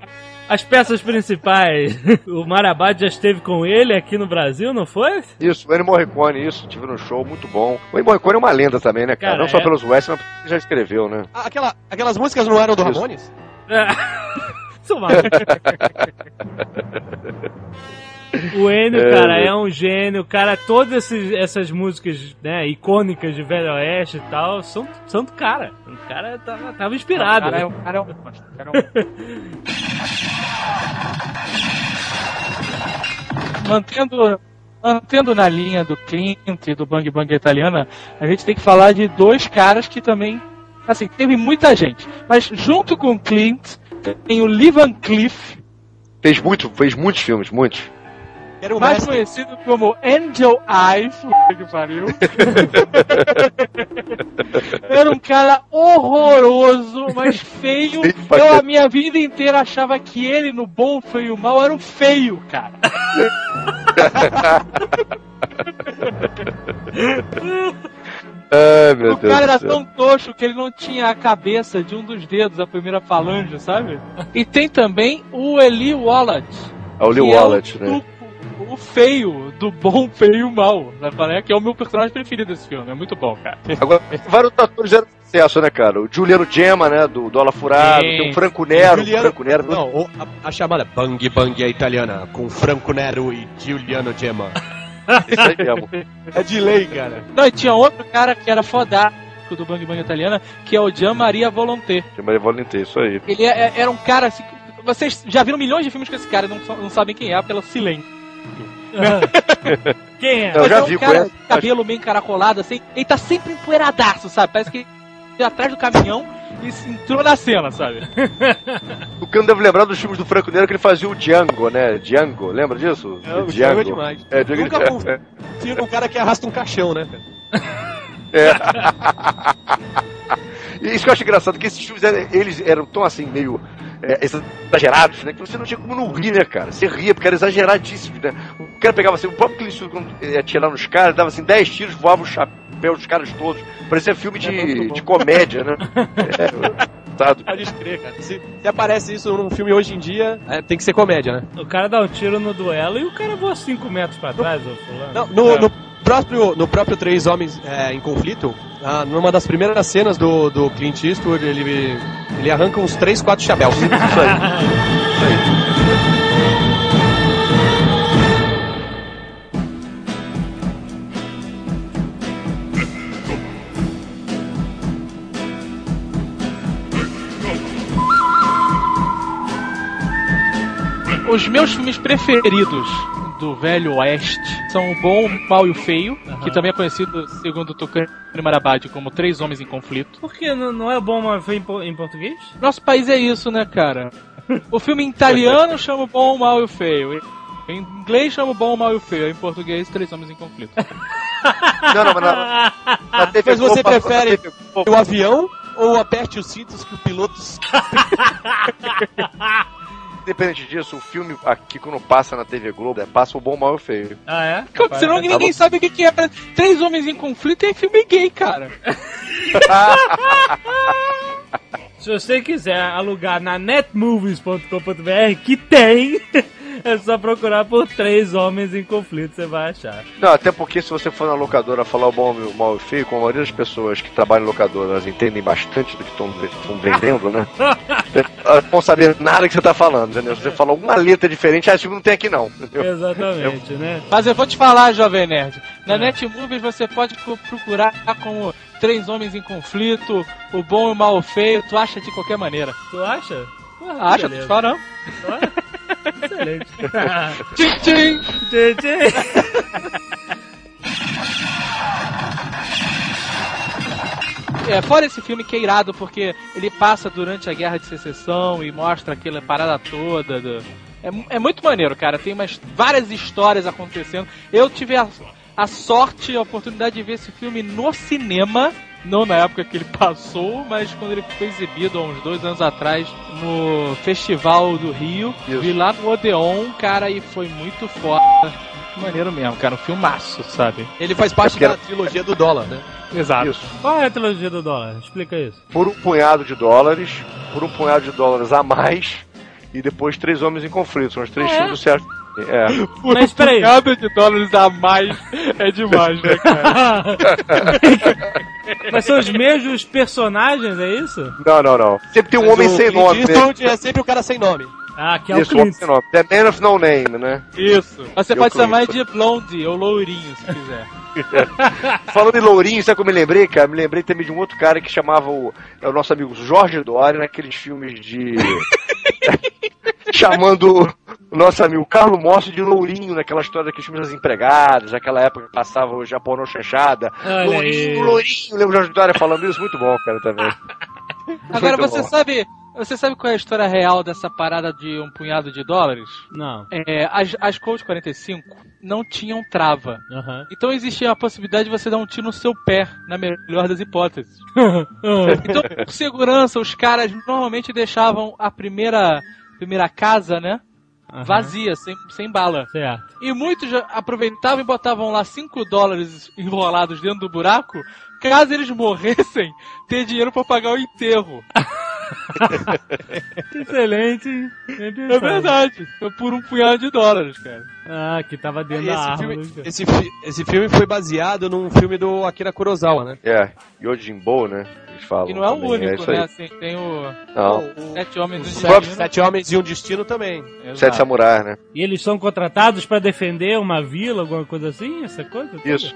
as peças principais. O Marabá já esteve com ele aqui no Brasil, não foi? Isso, o Ennio Morricone, isso, tive no show, muito bom. O Ennio Morricone é uma lenda também, né, cara? Cara, não só é. pelos West, mas porque ele já escreveu, né? Ah, Aquela, aquelas músicas não eram do Isso. Ramones? É. Sou. O Enio, É, cara, né? é um gênio. Cara, todas esses- essas músicas né, icônicas de Velho Oeste e tal são, são do cara. O cara tava, tava inspirado. O cara é, o cara é um monstro. o cara é um- Mantendo, mantendo na linha do Clint e do Bang Bang italiana, a gente tem que falar de dois caras que também, assim, teve muita gente. Mas junto com o Clint, tem o Lee Van Cleef, Fez muito, fez muitos filmes, muitos. Era o mais mestre. conhecido como Angel Eyes, que pariu. Era um cara horroroso, mas feio. Eu a caralho. minha vida inteira achava que ele, no bom, feio e o mal, era um feio, cara. Ai, meu o Deus cara era céu. tão toxo que ele não tinha a cabeça de um dos dedos, a primeira falange, sabe? E tem também o Eli Wallet. É o Lee que é Wallet, o, né? O, feio, do bom, feio e o mal. Né? Parece Que é o meu personagem preferido desse filme. É muito bom, cara. Agora, vários atores eram sucesso, né, cara? O Juliano Gemma, né, do Dólar Furado, Sim. tem o Franco Nero, Juliano- Franco Nero. Não, o- a, a chamada Bang Bang é italiana, com Franco Nero e Giuliano Gemma. Isso aí mesmo. É de lei, cara. Não, e tinha outro cara que era fodástico do Bang Bang italiana, que é o Gian Maria Volonté. Maria Volonté, isso aí. Ele é- é- era um cara assim. Vocês já viram milhões de filmes com esse cara e não, não sabem quem é pelo silêncio. Quem é? Eu já é um vi, cara conheço. de cabelo meio encaracolado, assim. Ele tá sempre empoeiradaço, sabe? Parece que ele atrás do caminhão e se entrou na cena, sabe? O que eu não devo lembrar dos filmes do Franco Nero que ele fazia o Django, né? Django, lembra disso? É, o Django é demais. É, Django Nunca é- confio. Tira um cara que arrasta um caixão, né? E isso que eu acho engraçado, que esses filmes, eram- eles eram tão assim, meio é, exagerados, né? Que você não tinha como não rir, né, cara? Você ria, porque era exageradíssimo, né? O cara pegava assim, o próprio Clint Eastwood, quando ia atirar nos caras, dava assim 10 tiros, voava o chapéu dos caras todos. Parecia filme É de, bom. de comédia, né? É, tá. Pode escrever, cara. Se, se aparece isso num filme hoje em dia, é, tem que ser comédia, né? O cara dá um tiro no duelo e o cara voa 5 metros pra trás, ô fulano. Não, no, no próprio, no próprio Três Homens é, em Conflito, ah, numa das primeiras cenas do, do Clint Eastwood, ele, ele arranca uns 3, 4 chapéus. Isso aí. Os meus filmes preferidos do Velho Oeste são O Bom, o Mal e o Feio, que também é conhecido, segundo Tucano Marabadi, como Três Homens em Conflito. Por que não, não é bom, mas foi em, po- em português? Nosso país é isso, né, cara? O filme em italiano chama O Bom, o Mal e o Feio. Em inglês chama O Bom, o Mal e o Feio. Em português, Três Homens em Conflito. Não, não, mas na, na TV Mas você Globo, prefere- TV o avião ou aperte os cintos que o piloto... Independente disso, o filme aqui quando passa na TV Globo, é, passa o bom, o mal e o feio. Ah, é? Senão ninguém sabe o que que é. Três Homens em Conflito é filme gay, cara. Se você quiser alugar na netmovies.com.br, que tem, É só procurar por três homens em conflito, você vai achar. Não, até porque se você for na locadora falar o bom, o mal e o feio, como a maioria das pessoas que trabalham em locadora, elas entendem bastante do que estão vendendo, né? Elas não vão saber nada que você tá falando, entendeu? Se você falar alguma letra diferente, acho que não tem aqui não. Entendeu? Exatamente, né? Mas eu vou te falar, Jovem Nerd. Na Netmovies você pode procurar como Três Homens em Conflito, O Bom e o Mal e o Feio, tu acha de qualquer maneira. Tu acha? Porra, Acha, tô te. Excelente. Tchim, tchim. Tchê, tchê. É, fora esse filme que é irado, porque ele passa durante a Guerra de Secessão e mostra aquela parada toda. do- É, é muito maneiro, cara. Tem umas, várias histórias acontecendo. Eu tive a, a sorte e a oportunidade de ver esse filme no cinema. Não na época que ele passou, mas quando ele foi exibido há uns dois anos atrás no Festival do Rio. Isso. Vi lá no Odeon, cara, e foi muito foda. Muito maneiro mesmo, cara. Um filmaço, sabe? Ele faz parte É da trilogia do dólar, né? Exato. Isso. Qual é a trilogia do dólar? Explica isso. Por um punhado de dólares, por um punhado de dólares a mais, e depois Três Homens em Conflito. São os três Ah, é? filmes do Sérgio. É. Mas peraí. Cada de dólares a mais é demais, né, cara? Mas são os mesmos personagens, é isso? Não, não, não. Sempre tem um homem sem Clint nome. né? Eastwood é sempre o cara sem nome. Ah, que é o Isso, homem Clint. nome. The Man of No Name, né? Isso. Você Eu pode chamar de Blondie ou Lourinho, se quiser. Falando em Lourinho, sabe o que eu me lembrei, cara? Me lembrei também de um outro cara que chamava o, é o nosso amigo Jorge Dória naqueles filmes de. chamando o nosso amigo Carlos Mossi de Lourinho, naquela história daqueles filmes das empregadas, aquela época que passava o Japão não chanchada. Lourinho. Lourinho. Lembra o Jorge Dória falando isso? Muito bom, cara, também. Agora, Muito você bom. sabe. Você sabe qual é a história real dessa parada de um punhado de dólares? Não. É, as, as Colt 45 não tinham trava. Aham. Então existia a possibilidade de você dar um tiro no seu pé, na melhor das hipóteses. Então, por segurança, os caras normalmente deixavam a primeira, primeira casa, né? Aham. Vazia, sem, sem bala. Certo. E muitos aproveitavam e botavam lá 5 dólares enrolados dentro do buraco, caso eles morressem, ter dinheiro pra pagar o enterro. Excelente. É verdade. Foi por um punhado de dólares, cara. Ah, que tava dentro da Esse árvore. filme, esse, fi- esse filme foi baseado num filme do Akira Kurosawa, né? É, Yojimbo, né? Eles falam. E não é o também, único, isso né? Assim, tem o Não. Sete Homens do Os Destino. próprios Sete Homens e um Destino também. Exato. Sete Samurais, né? E eles são contratados pra defender uma vila, alguma coisa assim? Essa coisa? toda? Isso.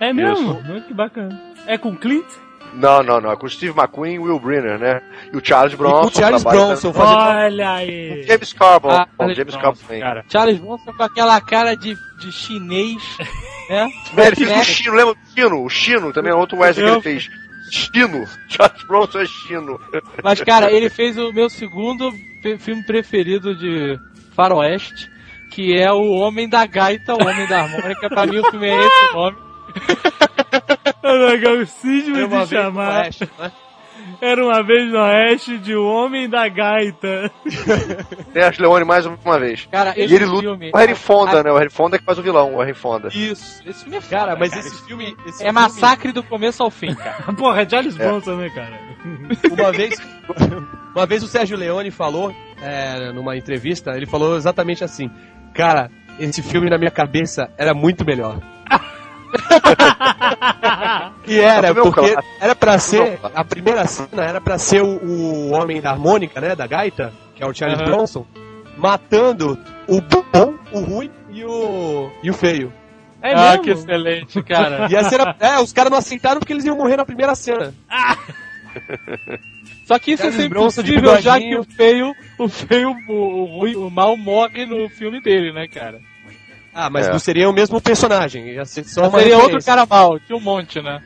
É mesmo? Muito que bacana. É com Clint? Não, não, não. É com o Steve McQueen e Will Brenner, né? E o Charles E Bronson. com o Charles Bronson fazendo... Olha aí. James Carbon. Ah, Bom, Charles James cara. Charles Bronson com aquela cara de, de chinês, né? Ele fez o? Chino, lembra do Chino? O Chino também é outro Wesley que ele fez. Chino. Charles Bronson é Chino. Mas, cara, ele fez o meu segundo filme preferido de faroeste, que é O Homem da Gaita, O Homem da Harmônica. Pra mim, o filme é esse o nome. Era o cisma de chamar. Oeste, né? Era uma vez no Oeste de O Homem da Gaita. Tem Ash Leone mais uma vez. Cara, E esse ele luta filme... com o Harry Fonda, né? O Harry Fonda que faz o vilão, o Harry Fonda. Isso, esse filme é foda, Cara, mas cara. esse filme... Esse É filme, massacre do começo ao fim, cara. Porra, é Charles Bronson, né, cara? Uma vez, uma vez o Sérgio Leone falou, é, numa entrevista, ele falou exatamente assim, cara, esse filme na minha cabeça era muito melhor. E era, porque era pra ser, a primeira cena era pra ser o, o homem da harmônica, né, da gaita, que é o Charles Aham. Bronson, matando o bom, o ruim e o, e o feio. É ah, mesmo? que excelente, cara. E a cena, é, os caras não aceitaram porque eles iam morrer na primeira cena. Só que isso é sempre possível, já que o feio, o feio, o, o, ruim, o mal morre no filme dele, né, cara? Ah, mas É. não seria o mesmo personagem, ia ser só uma Seria outro cara mal, tinha um monte, né?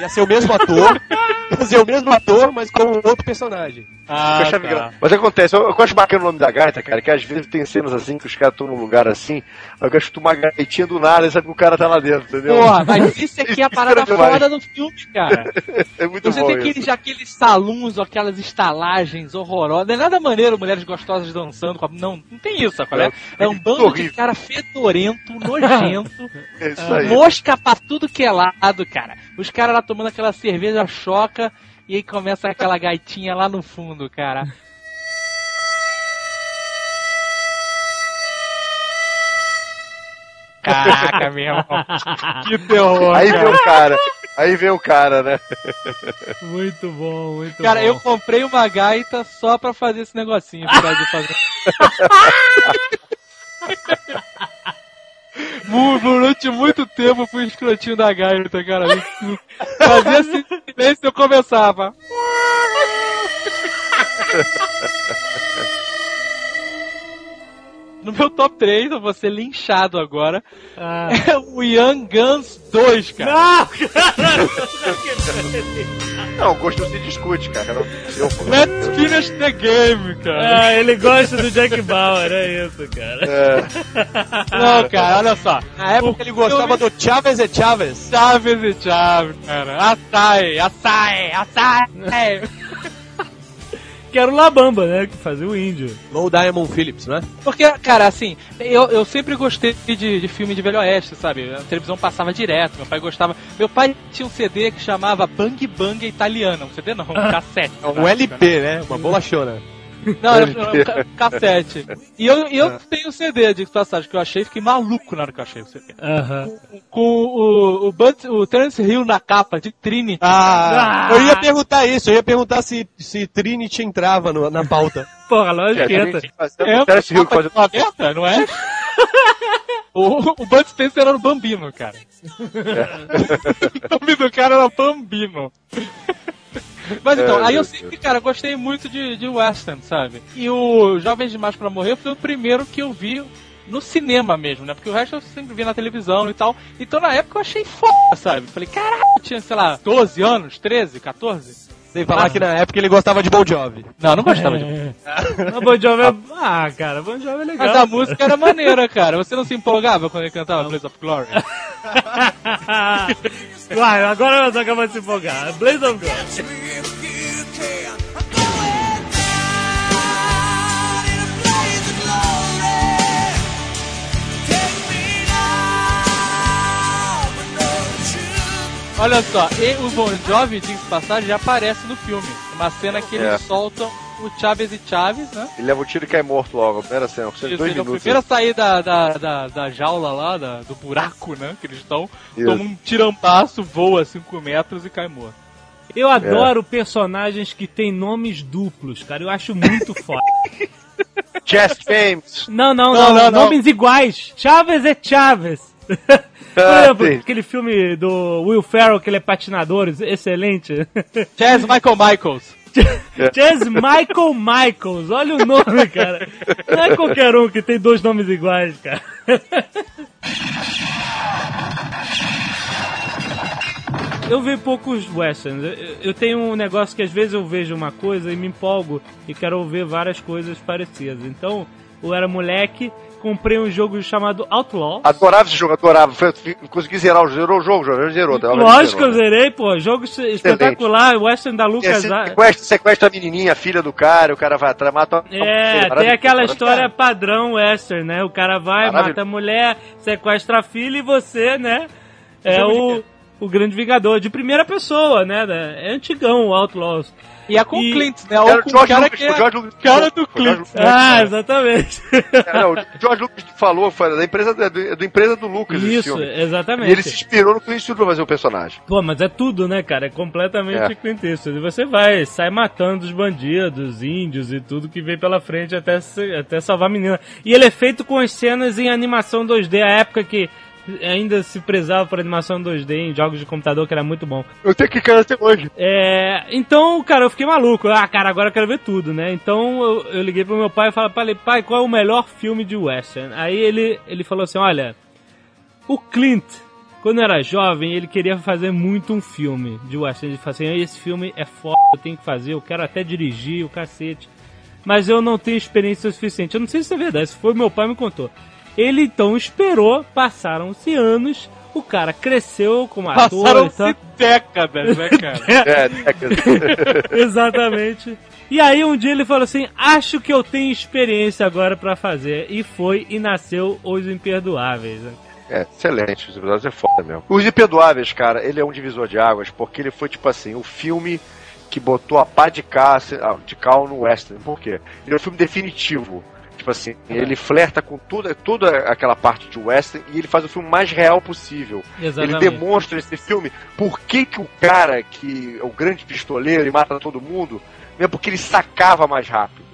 Ia ser o mesmo ator, ia ser o mesmo ator, mas com outro personagem. Ah, engra- Mas acontece, eu, eu acho bacana o nome da gaita, cara, que às vezes tem cenas assim que os caras estão num lugar assim, aí eu escuto uma gaitinha do nada e sabe que o cara tá lá dentro, entendeu? Porra, mas isso aqui é a Isso parada foda do filme, cara. é muito Você bom tem isso. aqueles, aqueles salões, ou aquelas estalagens horrorosas. Não é nada maneiro mulheres gostosas dançando. com a- Não, não tem isso, sabe? qual É, é um bando de horrível. cara fedorento, nojento. É isso aí. mosca pra tudo que é lado, cara. Os caras lá tomando aquela cerveja choca e aí começa aquela gaitinha lá no fundo, cara. Caraca, meu irmão. Que terror. Aí vê o cara. Aí vê o cara, né? Muito bom, muito Cara, bom. eu comprei uma gaita só pra fazer esse negocinho. Pra de fazer. Durante muito tempo eu fui escrotinho da gaita, cara. Fazia silêncio e eu começava. No meu top 3, eu vou ser linchado agora. Ah. É o Young Guns 2, cara. Não, cara! Não, o gosto não se discute, cara. Não, eu. Let's finish the game, cara. Ah, ele gosta do Jack Bauer, é isso, cara. É, Não, cara, olha só. Na época ele gostava do Chaves e Chaves. Chaves e Chaves, cara. Açaí, açaí, açaí. Que era o Labamba, né? Que fazia o índio. Low Diamond Phillips, né? Porque, cara, assim, eu, eu sempre gostei de, de filme de Velho Oeste, sabe? A televisão passava direto, meu pai gostava. Meu pai tinha um CD que chamava Bang Bang Italiana. Um CD não, um cassete. Um LP, né? Uma bolachona. Não, era um ca- cassete. E eu, e eu tenho um CD de passagem que eu achei, fiquei maluco na hora que eu achei o CD. Aham. Com o, o, Bud, o Terence Hill na capa de Trinity. Ah, eu ia perguntar isso, eu ia perguntar se, se Trinity entrava no- na pauta. Porra, lógico é, que a entra. É, Terence Hill fazendo- noventa, não é? o, o Bud Spencer era o Bambino, cara. o nome do cara era Bambino. Mas então, É, aí eu sempre, cara, gostei muito de, de western, sabe? E o Jovens Demais pra Morrer foi o primeiro que eu vi no cinema mesmo, né? Porque o resto eu sempre vi na televisão e tal. Então na época eu achei foda, sabe? Falei, caralho, tinha, sei lá, 12 anos, 13, 14? Sem falar que na época ele gostava de Bon Jovi. Não, não gostava de O Bon Jovi é... Ah, cara, Bon Jovi é legal. Mas a música era maneira, cara. Você não se empolgava quando ele cantava Blaze of Glory? Vai, agora você acabou de se empolgar. Blaze of God. Olha só, e o Bon Jovi, diga de passagem, já aparece no filme. Uma cena que eles É. soltam o Chaves e Chaves, né? Ele leva o tiro e cai morto logo. Primeira cena, Isso, dois ele é o minutos. primeiro a sair da, da, da, da jaula lá, da- do buraco, né? Que eles estão. Isso. Toma um tirampasso, voa 5 metros e cai morto. Eu adoro personagens que têm nomes duplos, cara. Eu acho muito foda. Jess James. Não, não, Não, não, não, não. Nomes iguais. Chaves é Chaves. Por Ah, exemplo, aquele filme do Will Ferrell, que ele é patinador, excelente. Chaz Michael Michaels. Chess Michael Michaels, olha o nome, cara. Não é qualquer um que tem dois nomes iguais, cara. Eu vi poucos westerns. Eu- Eu tenho um negócio que às vezes eu vejo uma coisa e me empolgo e quero ver várias coisas parecidas. Então, eu era moleque, comprei um jogo chamado Outlaw. Adorava esse jogo, adorava. Consegui zerar o zerou o jogo, zerou. tá? Lógico que eu Zerou, né? zerei, pô. Jogo espetacular, western da Lucas. assim, sequestra, sequestra a menininha, a filha do cara, o cara vai atrás, mata É, tem aquela história padrão western, né? O cara vai, mata a mulher, sequestra a filha e você, né? É o, o grande vingador de primeira pessoa, né? É antigão o Outlaws. E é com o Clint, né? Ou o com o George cara Lucas, que é Lucas. cara do Clint. Lucas. Ah, exatamente. É, não, o George Lucas falou, foi da empresa, do, da empresa do Lucas Isso, filme. E exatamente. ele se inspirou no Clint Eastwood pra fazer o personagem. Pô, mas é tudo, né, cara? É completamente É. Clint Eastwood. E você vai, sai matando os bandidos, índios e tudo que vem pela frente até, até salvar a menina. E ele é feito com as cenas em animação 2D, a época que ainda se prezava por animação 2D em jogos de computador, que era muito bom. Eu tenho que cara até hoje. É, então, cara, eu fiquei maluco. Ah, cara, agora eu quero ver tudo, né? Então eu, eu liguei pro meu pai e falei, pai, qual é o melhor filme de western? Aí ele, ele falou assim, olha, o Clint, quando era jovem, ele queria fazer muito um filme de western. Ele falou assim, esse filme é foda, eu tenho que fazer, eu quero até dirigir, o cacete. Mas eu não tenho experiência suficiente. Eu não sei se é verdade, se foi meu pai me contou. Ele então esperou, passaram-se anos, o cara cresceu como ator. Passaram-se décadas, né, cara? É, é, Exatamente. E aí um dia ele falou assim: acho que eu tenho experiência agora pra fazer. E foi e nasceu Os Imperdoáveis. né? é, excelente. Os episódios é foda mesmo. Os Imperdoáveis, cara, ele é um divisor de águas, porque ele foi, tipo assim, o filme que botou a pá de, cá, de cal no western. Por quê? Ele é o filme definitivo. Tipo assim, ele flerta com toda, toda aquela parte de western e ele faz o filme mais real possível. Exatamente. Ele demonstra nesse filme por que, que o cara que é o grande pistoleiro e mata todo mundo, é porque ele sacava mais rápido.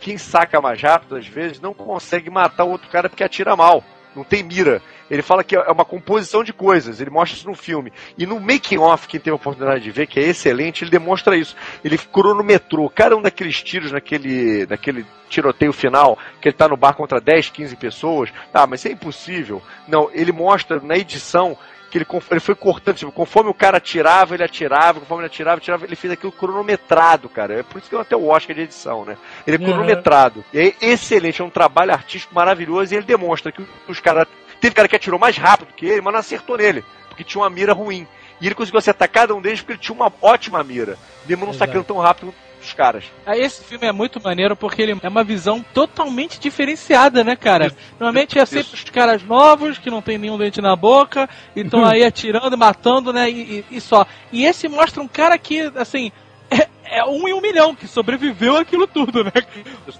Quem saca mais rápido, às vezes, não consegue matar o outro cara porque atira mal. Não tem mira. Ele fala que é uma composição de coisas, ele mostra isso no filme. E no making off, quem tem a oportunidade de ver, que é excelente, ele demonstra isso. Ele cronometrou cada um daqueles tiros naquele, naquele tiroteio final, que ele tá no bar contra 10, 15 pessoas. Ah, mas isso é impossível. Não, ele mostra na edição que ele, ele foi cortando, tipo, conforme o cara atirava, ele atirava, conforme ele atirava, atirava, ele fez aquilo cronometrado, cara. É por isso que eu até o Oscar de edição, né? Ele é Uhum. cronometrado. E é excelente, é um trabalho artístico maravilhoso e ele demonstra que os caras. Teve cara que atirou mais rápido que ele, mas não acertou nele, porque tinha uma mira ruim. E ele conseguiu acertar cada um deles porque ele tinha uma ótima mira, mesmo não sacando tão rápido os caras. Aí Esse filme é muito maneiro porque ele é uma visão totalmente diferenciada, né, cara? Normalmente é sempre os caras novos que não tem nenhum dente na boca e estão aí atirando, matando, né? E, e- e só. E esse mostra um cara que, assim, é, é um em um milhão que sobreviveu aquilo tudo, né?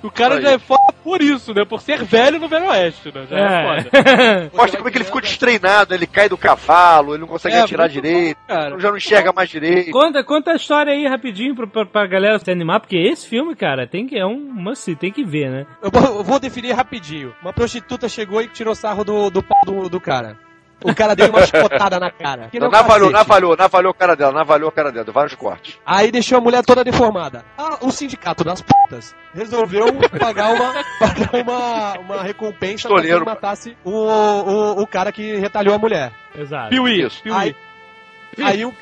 O cara Aí. já é foda por isso, né? Por ser velho no Velho Oeste, né? Já é, foda. É. Mostra como é que ele ficou destreinado, ele cai do cavalo, ele não consegue É, atirar direito, bom, já não enxerga mais direito. Conta, conta a história aí rapidinho pra, pra, pra galera se animar, porque esse filme, cara, tem que, é um must, tem que ver, né? Eu vou, eu vou definir rapidinho. Uma prostituta chegou e tirou sarro do, do pau do, do cara. O cara deu uma chicotada na cara. Que nem um Navalhou, cacete. navalhou, navalhou a cara dela, navalhou a cara dela, vários cortes. Aí deixou a mulher toda deformada. Ah, o sindicato das putas resolveu pagar uma, pagar uma, uma recompensa Pistoleiro. quem matasse o, o, o cara que retalhou a mulher. Exato. Piuí, Isso. Piuí. Aí, aí, um,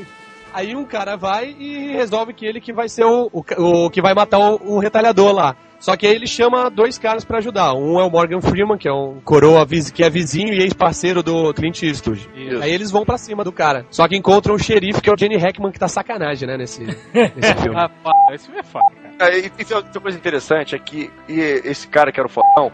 aí um cara vai e resolve que ele que vai ser o, o, o que vai matar o, o retalhador lá. Só que aí ele chama dois caras pra ajudar. Um é o Morgan Freeman, que é um coroa que é vizinho e ex-parceiro do Clint Eastwood. Isso. Aí eles vão pra cima do cara. Só que encontram o xerife, que é o Jenny Hackman, que tá sacanagem, né, nesse, nesse filme. Ah, foda. Esse filme é foda, cara. É, e é outra coisa interessante, é que e esse cara que era o fodão,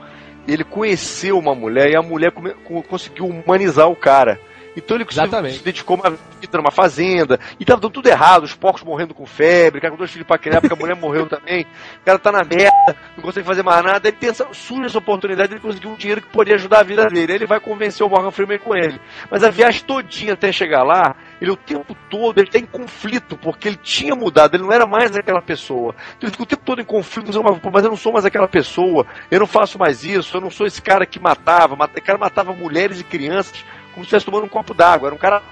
ele conheceu uma mulher e a mulher come- co- conseguiu humanizar o cara. Então ele se- Exatamente. se dedicou a uma vida numa fazenda, e tava dando tudo errado, os porcos morrendo com febre, cara com dois filhos pra criar, porque a mulher morreu também, o cara tá na merda, não consegue fazer mais nada, ele tem essa, surge essa oportunidade, ele conseguiu um dinheiro que poderia ajudar a vida dele, aí ele vai convencer o Morgan Freeman com ele. Mas a viagem todinha até chegar lá, ele o tempo todo, ele tá em conflito, porque ele tinha mudado, ele não era mais aquela pessoa. Então ele fica o tempo todo em conflito, dizendo, "Pô, mas eu não sou mais aquela pessoa, eu não faço mais isso, eu não sou esse cara que matava, mata- o cara matava mulheres e crianças como se estivesse tomando um copo d'água, era um cara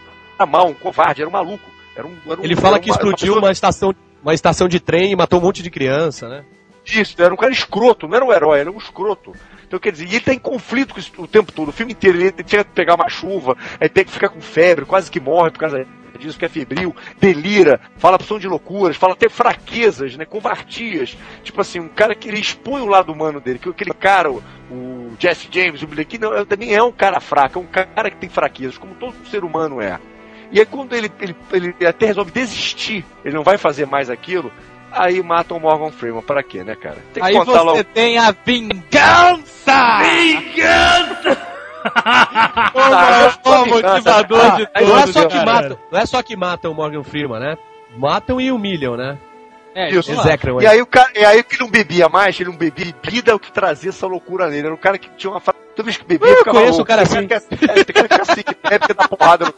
mal, um covarde, era um maluco. Era um, era um- Ele fala que uma- explodiu uma pessoa- uma estação, uma estação de trem e matou um monte de criança, né? Isso, era um cara escroto, não era um herói, era um escroto. Então, quer dizer, e ele tá em conflito com isso o tempo todo, o filme inteiro, ele chega a pegar uma chuva, aí pega, fica com febre, quase que morre por causa disso, porque é febril, delira, fala opção de loucuras, fala até fraquezas, né, covardias. Tipo assim, um cara que ele expõe o lado humano dele, que aquele cara, o, o Jesse James, o Kid, não, é- também é um cara fraco, é um cara que tem fraquezas, como todo ser humano é. E aí quando ele, ele, ele até resolve desistir, ele não vai fazer mais aquilo, aí matam o Morgan Freeman. Pra quê, né, cara? Tem que Aí você lá tem a vingança! O maior motivador de Aí não é todos, só que matam, não é só que matam o Morgan Freeman, né? Matam e humilham, né? É, Isso. E aí o cara, e aí que não bebia mais, ele não bebia, bebida é o que trazia essa loucura nele. Era um cara que tinha uma fa- Toda vez que bebia, Eu ficava conheço louco. o cara Tem que é, é, tem cara que é assim, que bebe que dá porrada.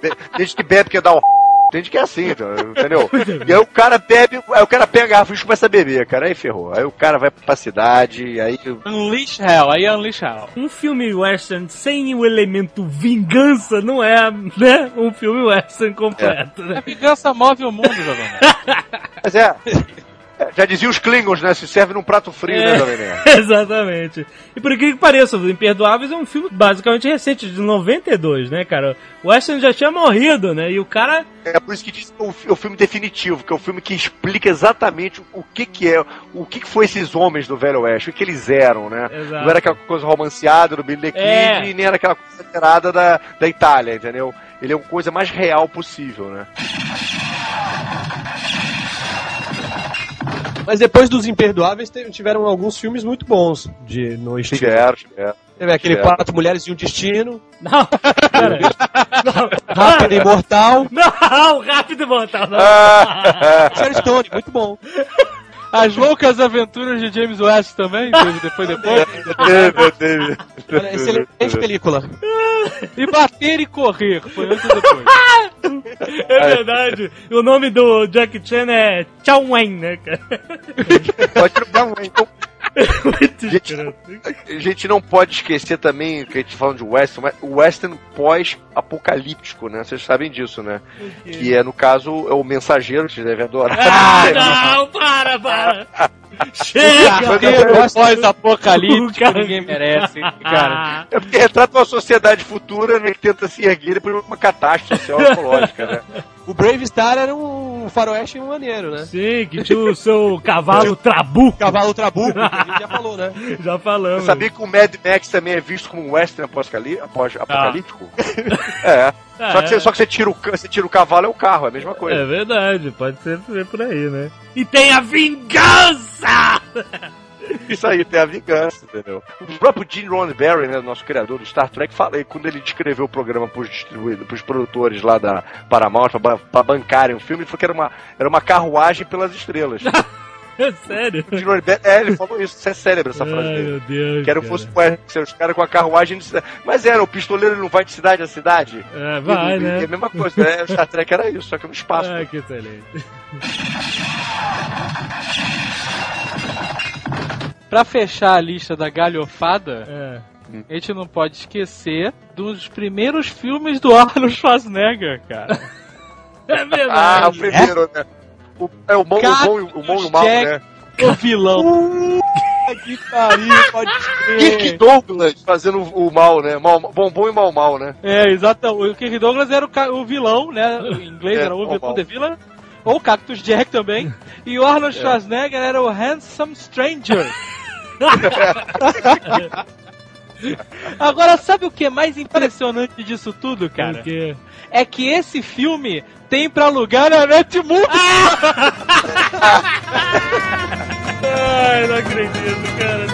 Tem tem gente que bebe que dá o tem gente que é assim, entendeu? E aí o cara bebe, aí o cara pega a garrafa e começa a beber, cara. Aí ferrou. Aí o cara vai pra cidade, aí. Unleash Hell, aí é Unleash Hell. Um filme western sem o elemento vingança não é, né, um filme western completo, A né? vingança move o mundo, Nerd. Mas é. É, Já dizia os Klingons, né? Se serve num prato frio, É. né, Jovem? Exatamente. E por incrível que pareça, Os Imperdoáveis é um filme basicamente recente, de 92, né, cara? O Western já tinha morrido, né? E o cara. É por isso que diz que é o, fi- o filme definitivo, que é o filme que explica exatamente o, que que é, o que que foi esses homens do Velho Oeste, o que eles eram, né? Exato. Não era aquela coisa romanceada do Billy the Kid, É. nem era aquela coisa alterada da, da Itália, entendeu? Ele é uma coisa mais real possível, né? Mas depois dos Imperdoáveis tiveram alguns filmes muito bons de, no estilo. Tiveram, tiveram. Teve aquele Tiveram. Quatro Mulheres e um Destino, Não! Pera aí. Rápido e Imortal, Não! Rápido e mortal, não! Ah, Sharon Stone, muito bom. As loucas aventuras de James West também, teve depois depois. Teve, teve. Excelente película. E bater e correr, foi antes e depois. É verdade. O nome do Jack Chan é Chow Wen, né, cara? Pode trocar então. Muito Gente. A gente não pode esquecer também que a gente falando de western, mas o western pós-apocalíptico, né? Vocês sabem disso, né? Que é, no caso, é o mensageiro que vocês devem adorar. Ah, não, para, para. Chega! Pós-apocalíptico, cara- ninguém merece, hein, cara. É porque retrata uma sociedade futura né, que tenta se erguer depois de uma catástrofe ecológica, né? O Brave Star era um faroeste maneiro, né? Sim, que tinha o seu cavalo trabuco. Cavalo Trabuco, que a gente já falou, né? Já falamos. Você sabia que o Mad Max também é visto como um western após- apocalíptico? É. Ah, Só que, é. você, só que você, tira o, você tira o cavalo é o carro, é a mesma coisa. É verdade, pode ser por aí, né? E tem a vingança! Isso aí, tem a vingança, entendeu? O próprio Gene Roddenberry, né, nosso criador do Star Trek, fala, e quando ele descreveu o programa distribuidores, pros produtores lá da Paramount, pra bancarem o filme, ele falou que era uma, era uma carruagem pelas estrelas. É sério? é, ele falou isso, isso é cérebro essa frase Ai, dele. meu Deus. Quero cara. fosse ser os caras com a carruagem de cidade. Mas era, o pistoleiro não vai de cidade a cidade. É, vai, Ele- né? É a mesma coisa, né? O Star Trek era isso, só que no espaço. Ah, que excelente. Pra fechar a lista da galhofada, É. a gente não pode esquecer dos primeiros filmes do Arnold Schwarzenegger, cara. É Ah, o verdade. primeiro, né? O, é o bom, o bom, e o bom e o mal, Jack- né? O vilão. que pariu, pode Kirk Douglas fazendo o mal, né? Mal, bom, bom e mal, mal, né? É, exato. O Kirk Douglas era o, o vilão, né? Em inglês É, era o vilão. The Villain. Ou Cactus Jack também. E o Arnold Schwarzenegger era o Handsome Stranger. Agora, sabe o que é mais impressionante disso tudo, cara? É que esse filme tem pra alugar na Netmovies. Ai, não acredito, cara.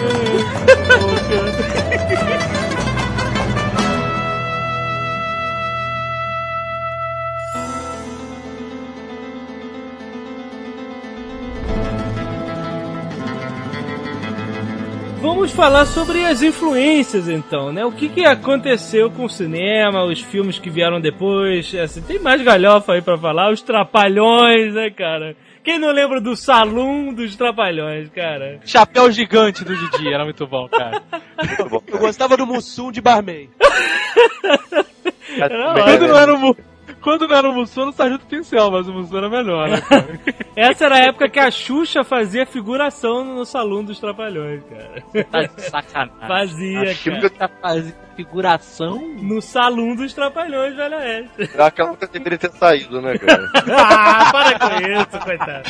Vamos falar sobre as influências, então, né? O que, que aconteceu com o cinema, os filmes que vieram depois. Assim, tem mais galhofa aí pra falar, os trapalhões, né, cara? Quem não lembra do Salão dos Trapalhões, cara? Chapéu gigante do Didi, era muito bom, cara. Muito bom. Eu gostava do Mussum de Barman. Era Quando não era o, Mu- quando não era o Mussum, era o Sargento Pincel, mas o Mussum era melhor, né, cara? Essa era a época que a Xuxa fazia figuração no Salão dos Trapalhões, cara. Tá de sacanagem. Fazia, Acho que cara. nunca- Tá fazendo figuração? No Salão dos Trapalhões, Velho Oeste. Acho que ela nunca deveria ter saído, né, cara? ah, para com isso, coitado.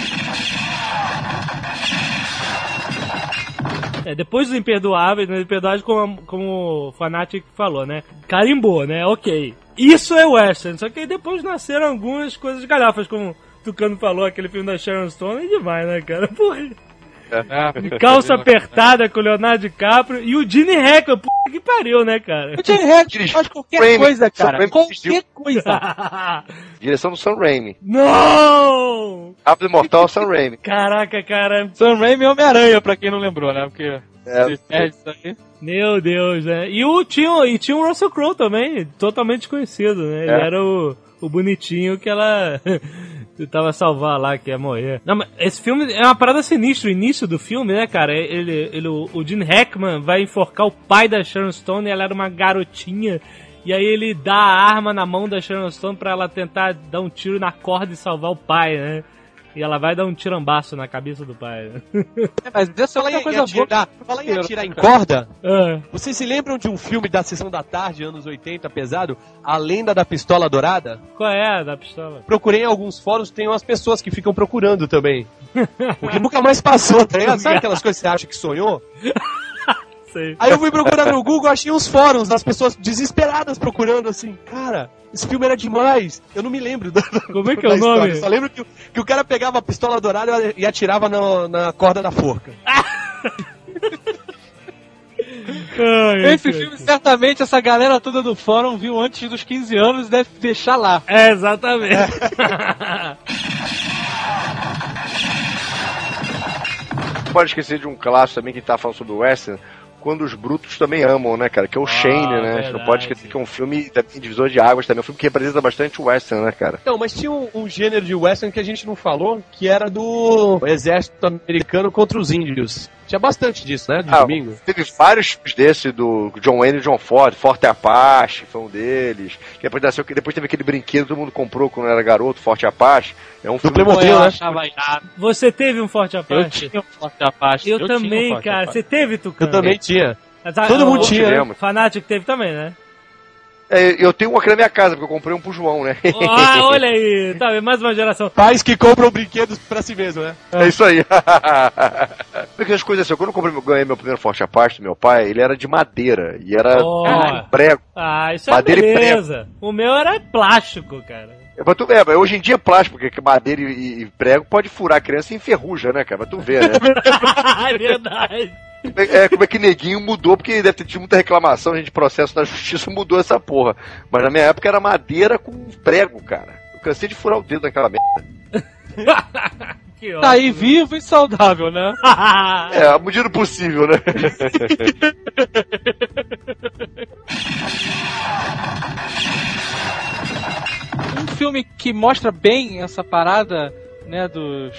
É, depois dos Imperdoáveis, né? Imperdoáveis, como, como o Fanatic falou, né? Carimbou, né? Ok. Isso é western. Só que aí depois nasceram algumas coisas galhafas, como o Tucano falou, aquele filme da Sharon Stone, é demais, né, cara? Porra. É. Calça apertada com o Leonardo DiCaprio e o Gene Hackman, puta que pariu, né, cara? O Jane Hackman faz qualquer Raimi. coisa, cara. Qualquer coisa. Direção do Sam Raimi. Não! Rápido Mortal Sam Raimi. Caraca, cara. Sam Raimi e Homem-Aranha, pra quem não lembrou, né? Porque É, se perde isso aí. Meu Deus, né? E, o, tinha, e tinha o Russell Crowe também, totalmente desconhecido, né? Ele É. era o, o bonitinho que ela tentava salvar lá, que ia morrer. Não, mas esse filme é uma parada sinistra, o início do filme, né, cara? Ele, ele, o, o Gene Hackman vai enforcar o pai da Sharon Stone, e ela era uma garotinha. E aí ele dá a arma na mão da Sharon Stone pra ela tentar dar um tiro na corda e salvar o pai, né? E ela vai dar um tirambaço na cabeça do pai. né? Mas essa é Fala em, outra em coisa boa. fala em atirar em corda. Ah, Vocês se lembram de um filme da Sessão da Tarde, anos 80, pesado? A Lenda da Pistola Dourada? qual é a da pistola? Procurei em alguns fóruns, tem umas pessoas que ficam procurando também. Porque nunca mais passou, tá ligado? Sabe aquelas coisas que você acha que sonhou? Sei. Aí eu fui procurar no Google, achei uns fóruns das pessoas desesperadas procurando assim, cara, esse filme era demais. Eu não me lembro da, Como é que é o nome? história, Só lembro que, o- que o cara pegava a pistola dourada e atirava no- na corda da forca. Ai, Esse filme, certamente, essa galera toda do fórum viu antes dos 15 anos e deve deixar lá. É, exatamente. pode esquecer de um clássico também que tá falando sobre o Western, quando os brutos também amam, né, cara? Que é o Shane, né? A gente não pode esquecer que é um filme também divisor de águas também, um filme que representa bastante o Western, né, cara? Não, mas tinha um, um gênero de western que a gente não falou, que era do exército americano contra os índios. Tinha bastante disso, né? De Ah, domingo. Teve vários filmes desse do John Wayne e John Ford, Forte Apache foi um deles. Que depois, nasceu, que depois teve aquele brinquedo que todo mundo comprou quando era garoto, Forte Apache. É um filme Playmobil, eu né? Você teve um forte Eu Apache? tinha um forte Apache. Eu, um também, Forte cara. Apache. Você teve, Tucano? Eu também tinha. Mas, ah, Todo mundo tinha. né? tivemos. Fanático teve também, né? É, eu tenho um aqui na minha casa, porque eu comprei um pro João, né? Ah, olha aí. Tá, vendo? mais uma geração. Pais que compram brinquedos pra si mesmo, né? É isso aí. Porque as coisas assim, quando eu comprei, ganhei meu primeiro Forte Apache do meu pai, ele era de madeira e era Oh. prego. Ah, isso é Madeira e beleza. O meu era plástico, cara. É pra tu ver, mas hoje em dia é plástico, porque madeira e, e prego pode furar a criança e enferruja, né, cara? Pra tu ver, né? é verdade. É, como é que neguinho mudou, porque deve ter tido muita reclamação, a gente processo na justiça mudou essa porra. Mas na minha época era madeira com prego, cara. Eu cansei de furar o dedo naquela merda. Que Tá aí vivo e saudável, né? ótimo. É, à medida possível, né? Um filme que mostra bem essa parada, né, dos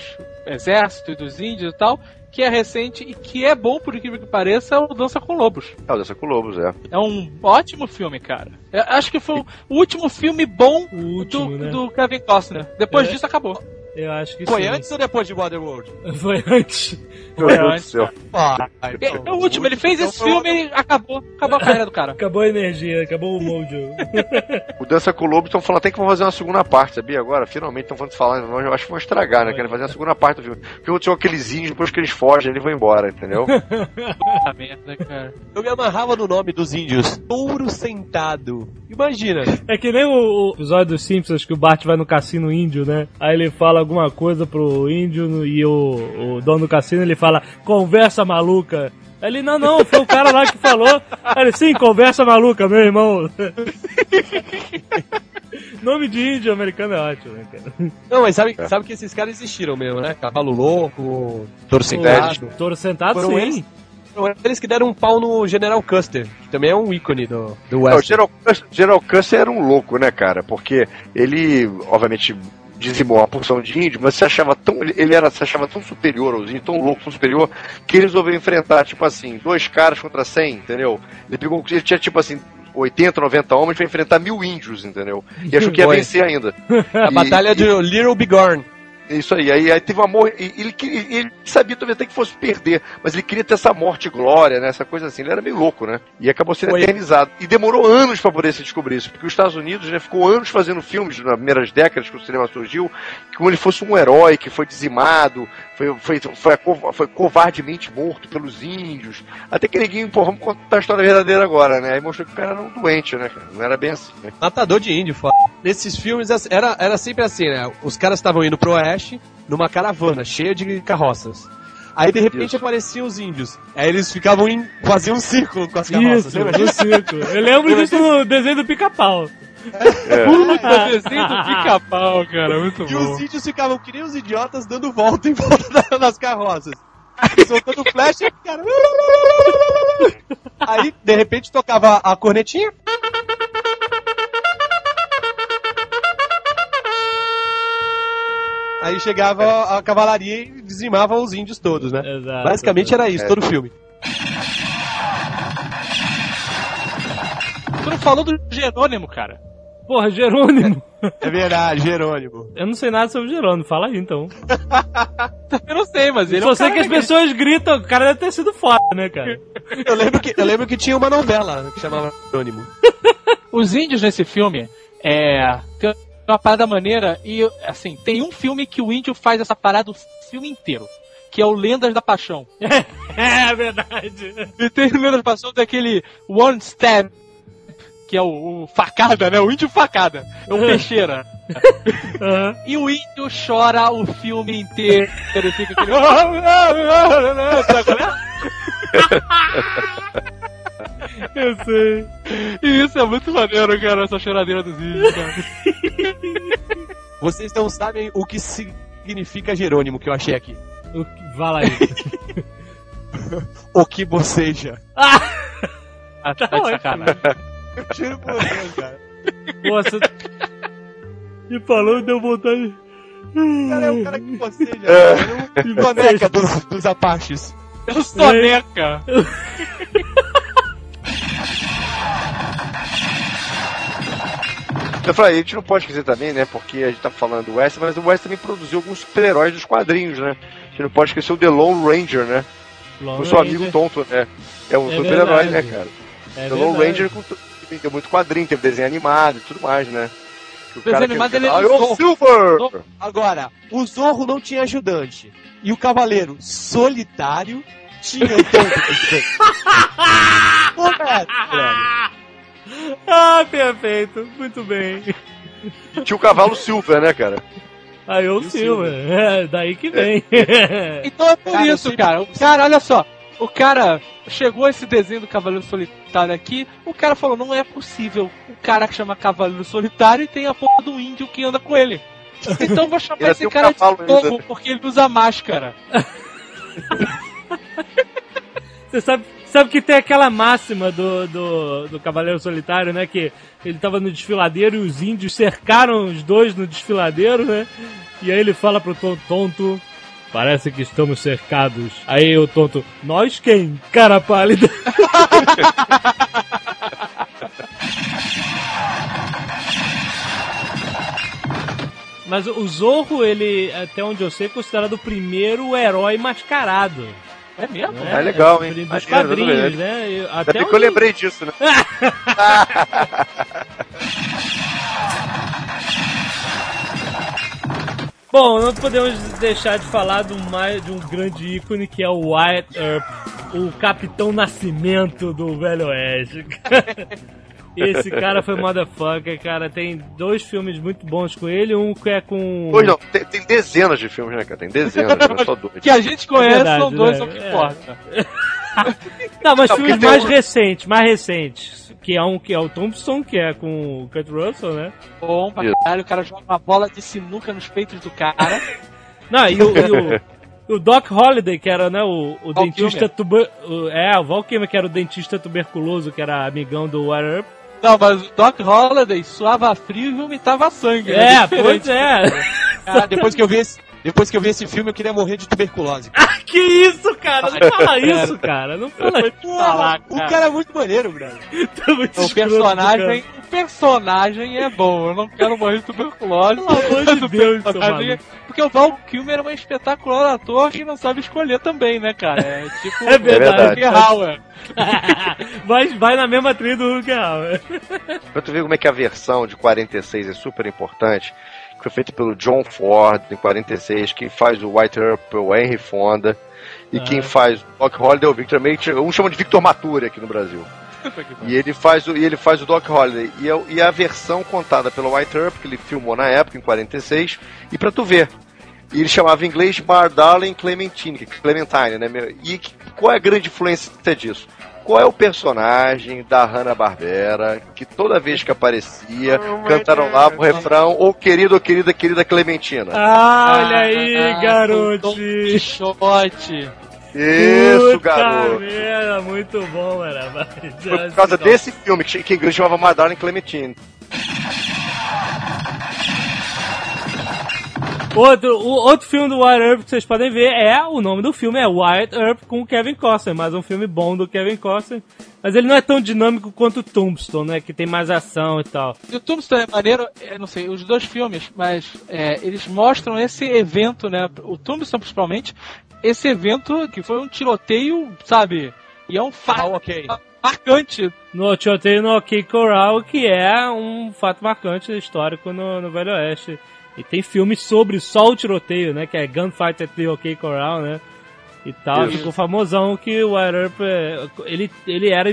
exércitos e dos índios e tal, que é recente e que é bom, por incrível que pareça, é o Dança com Lobos. É o Dança com Lobos, é. É um ótimo filme, cara. Eu acho que foi o último filme bom O último, do, né? do Kevin Costner. Depois É. disso acabou. Eu acho que Foi sim. antes ou depois de Waterworld? Foi antes. Meu Foi Deus do antes. céu. Ah, É, é o último, ele fez esse filme e acabou. Acabou a carreira do cara. Acabou a energia, acabou o mojo. O Dança com Lobos estão falando até que vão fazer uma segunda parte, sabia? Agora, finalmente estão falando eu acho que vão estragar, né? Querem fazer a segunda parte do filme. Porque aconteceu aqueles índios, depois que eles fogem, eles vão embora, entendeu? Puta merda, cara. Eu me amarrava no nome dos índios. Touro sentado. Imagina. É que nem o, o episódio dos Simpsons que o Bart vai no cassino índio, né? Aí ele fala alguma coisa pro índio e o, o dono do cassino ele fala, conversa maluca. Ele, não, não, foi o cara lá que falou. Ele, sim, conversa maluca, meu irmão. Nome de índio americano é ótimo, né, cara? Não, mas sabe, sabe que esses caras existiram mesmo, né? Cavalo louco, touro sentado. Touro sentado, Foram sim. eles? Foram eles que deram um pau no General Custer, que também é um ícone do, do Não, o West. General, Custer- General Custer era um louco, né, cara? Porque ele, obviamente, dizimou uma porção de índio, mas se achava tão, ele era, se achava tão superior aos índios, tão louco, tão superior, que ele resolveu enfrentar, tipo assim, dois caras contra cem, entendeu? Ele pegou, ele tinha, tipo assim, 80, 90 homens pra enfrentar mil índios, entendeu? E achou que ia vencer ainda. A E- batalha de Little Bighorn. Isso aí, aí, aí teve uma morte. Ele, queria- ele sabia talvez até que fosse perder, mas ele queria ter essa morte glória, né? Essa coisa assim. Ele era meio louco, né? E acabou sendo Foi. eternizado. E demorou anos para poder se descobrir isso, porque os Estados Unidos né, ficou anos fazendo filmes nas primeiras décadas que o cinema surgiu, como ele fosse um herói que foi dizimado, foi, foi, foi, foi covardemente morto pelos índios. Até que ninguém, pô, vamos contar a história verdadeira agora, né? Aí mostrou que o cara era um doente, né? Não era bem assim, né? Matador de índio, foda. Nesses filmes era, era sempre assim, né? Os caras estavam indo pro oeste numa caravana cheia de carroças. Aí de repente apareciam os índios. Aí eles ficavam em. faziam um círculo com as carroças. Isso, lembra disso? circo. Eu lembro disso no desenho do pica-pau. Puta desenho do pica-pau, cara. Muito E bom. os índios ficavam que nem os idiotas dando volta em volta da- das carroças. Soltando flecha, cara. Aí, de repente, tocava a cornetinha. Aí chegava a cavalaria e dizimava os índios todos, né? Exato. Basicamente era isso, É. todo o filme. Tu não falou do Jerônimo, cara. Porra, Jerônimo. É verdade, Jerônimo. Eu não sei nada sobre Jerônimo, fala aí então. Eu não sei, mas ele é Só um sei cara que as pessoas gritam, o cara deve ter sido foda, né, cara? Eu lembro que, eu lembro que tinha uma novela que chamava Jerônimo. Os índios nesse filme, é. Tem uma parada maneira e, assim, tem um filme que o índio faz essa parada o filme inteiro. Que é o Lendas da Paixão. É verdade. E tem o Lendas da Paixão daquele One Step, que é o, o facada, né? O índio facada. É o peixeira. Aham. E o índio chora o filme inteiro. Ele fica aquele. É? Eu sei. E isso é muito maneiro, cara, essa choradeira dos índios, cara. Vocês não sabem o que significa Jerônimo que eu achei aqui. O que- Fala aí. O que boceja. ah, Ah, tá, Tá de ótimo. sacanagem. Juro por Deus, cara. nossa. E falou e deu vontade. O cara é o cara que boceja. cara. É o boneca dos, dos Apaches. Eu soneca. Eu falei, a gente não pode esquecer também, né? Porque a gente tá falando do West, mas o West também produziu alguns super-heróis dos quadrinhos, né? A gente não pode esquecer o The Lone Ranger, né? Lone o seu Ranger. amigo tonto, né? É um É super-herói, né, cara? É The Lone. Ranger vendeu muito quadrinho, teve desenho animado e tudo mais, né? Que o Desenho cara animado, que- ele é Ah, Zorro. Silver! Zorro. Agora, o Zorro não tinha ajudante. E o Cavaleiro Solitário tinha o tanto. Correto, velho. Ah, perfeito. Muito bem. E tinha o cavalo Silver, né, cara? Aí eu o Silva. É, daí que vem. Então é por Cara, isso, sempre- cara. O cara, olha só. O cara chegou esse desenho do Cavaleiro Solitário aqui. O cara falou: não é possível. O cara que chama Cavaleiro Solitário e tem a porra do índio que anda com ele. Então vou chamar esse um cara de fogo porque ele usa máscara. Você sabe, sabe que tem aquela máxima do, do, do Cavaleiro Solitário, né? Que ele tava no desfiladeiro e os índios cercaram os dois no desfiladeiro, né? E aí ele fala pro ton- tonto. Parece que estamos cercados. Aí o tonto, nós quem? Cara pálida. Mas o Zorro, ele, até onde eu sei, é considerado o primeiro herói mascarado. É mesmo? Ah, é legal, hein? Dos quadrinhos, né? Eu- Ainda Até bem que eu lembrei disso, né? Bom, não podemos deixar de falar de um, mais, de um grande ícone que é o Wyatt Earp, o Capitão Nascimento do Velho Oeste. Esse cara foi motherfucker, cara. Tem dois filmes muito bons com ele, um que é com. Pois não, tem, tem dezenas de filmes, né, cara? Tem dezenas, não é só dois. Que a gente conhece verdade, são dois, né? são o que É. importa. Não, mas Não, filmes mais um- recentes, mais recentes. Que é um que é o Thompson, que é com o Kurt Russell, né? Bom pra caralho, o cara joga uma bola de sinuca nos peitos do cara. Não, e o, e o, o Doc Holliday, que era né, o, o dentista tuber, o- É, o Val Kilmer, que era o dentista tuberculoso, que era amigão do Wyatt Earp. Não, mas o Doc Holliday suava frio e vomitava sangue. né? É, Diferente. pois é. Cara, depois que eu vi esse, depois que eu vi esse filme, eu queria morrer de tuberculose. Que isso, cara? Não fala isso, cara. Não fala isso. O cara é muito maneiro, velho. Tá muito O personagem, o personagem é bom. Eu não quero morrer de tuberculose. Pelo amor de mas o Deus, personagem. Porque o Val Kilmer é um espetacular ator que não sabe escolher também, né, cara? É tipo. É verdade. Rutger Hauer. vai, vai na mesma trilha do Hulk Hauer. Pra tu ver como é que a versão de 46 é super importante, que foi feita pelo John Ford em 46, quem faz o White Earp é o Henry Fonda, e Ah. quem faz o Doc Holliday é o Victor Mate, um chama de Victor Maturi aqui no Brasil. E ele faz o, e ele faz o Doc Holliday. E, é e a versão contada pelo White Earp, que ele filmou na época, em 46, e pra tu ver. E ele chamava em inglês Bar Darling Clementine, que é Clementine, né? E qual é a grande influência disso? Qual é o personagem da Hanna-Barbera que toda vez que aparecia, cantaram lá o refrão, ou querido, ou querida, querida Clementina. Ah, olha aí, Ah, Dom garoto. Quixote. Isso, Puta garoto. merda, muito bom, era. Foi por causa desse filme que, que em inglês chamava My Darling Clementine. Outro, o, outro filme do Wyatt Earp que vocês podem ver é, o nome do filme é Wyatt Earp com o Kevin Costner, mais um filme bom do Kevin Costner. Mas ele não é tão dinâmico quanto o Tombstone, né, que tem mais ação e tal. E o Tombstone é maneiro, é, não sei, os dois filmes, mas é, eles mostram esse evento, né? O Tombstone principalmente, esse evento que foi um tiroteio, sabe? E é um Ah, fato ok. marcante. No tiroteio no OK Corral, que é um fato marcante histórico no, no Velho Oeste. E tem filmes sobre só o tiroteio, né, que é Gunfight at the OK Corral, né? E tal, ficou famosão que o Wyatt Earp, é, ele, ele era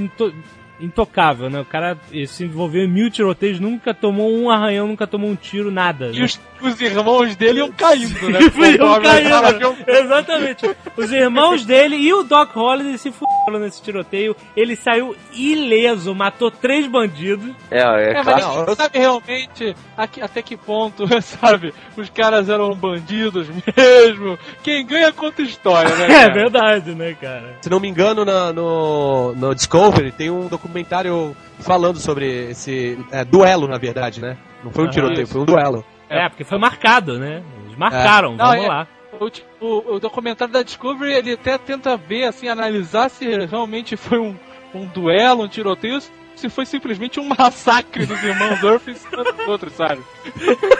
intocável, né? O cara se envolveu em mil tiroteios, nunca tomou um arranhão, nunca tomou um tiro, nada. E né? os, os irmãos dele iam caindo, né? Iam caindo. Exatamente. Os irmãos dele e o Doc Holliday se fuderam nesse tiroteio. Ele saiu ileso, matou três bandidos. É, é, É, claro. mas sabe realmente aqui- até que ponto, sabe? Os caras eram bandidos mesmo. Quem ganha conta história, né? É cara? verdade, né, cara? Se não me engano, na- no, no Discovery tem um documentário falando sobre esse é, duelo, na verdade, né? Não foi um Ah, tiroteio, isso. foi um duelo. É, porque foi marcado, né? Eles marcaram, Não, vamos é- lá. O, o- o documentário da Discovery, ele até tenta ver, assim, analisar se realmente foi um, um duelo, um tiroteio, se foi simplesmente um massacre dos irmãos Earth em cima dos outros, sabe?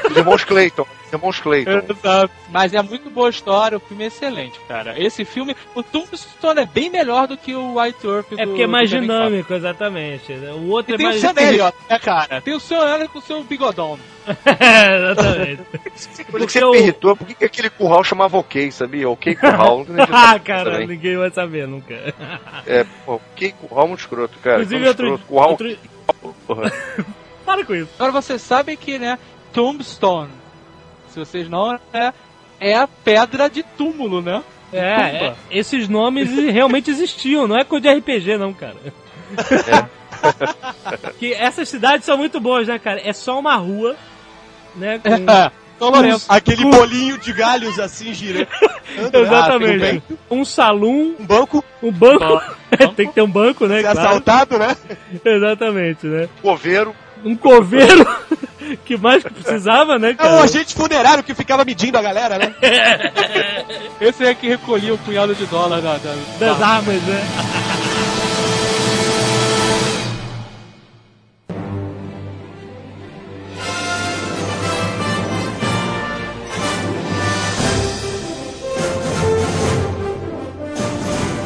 Os irmãos Clayton. Os irmãos Clayton. Exato. Mas é muito boa história, o filme é excelente, cara. Esse filme, o Tombstone é bem melhor do que o White Earth É do- porque é mais dinâmico, exatamente. O outro E é tem o mais. Sam Elliott, né, cara? Tem o Sam Elliott com o seu bigodão. É, exatamente. Coisa que o- me irritou, por que que aquele curral chamava OK, sabia? OK Curral. Ah, cara, também. ninguém vai saber nunca. É, pô, OK Curral é muito escroto, cara. Inclusive, outro, escroto. Curral, outro... porra. Para com isso. Agora vocês sabem que, né, Tombstone, se vocês não, é, é a pedra de túmulo, né? É, é, esses nomes realmente existiam, não é coisa de RPG, não, cara. que essas cidades são muito boas, né, cara? É só uma rua, né? Com... Lourenço. Aquele bolinho de galhos assim girando. Exatamente. Um salão, Um banco, um banco. Tem que ter um banco, né? ser Claro. assaltado, né? Exatamente, né? Coveiro. Um coveiro que mais que precisava, né, É cara? um agente funerário que ficava medindo a galera, né? Esse é que recolhia o punhado de dólar da, da, Das da- armas, né?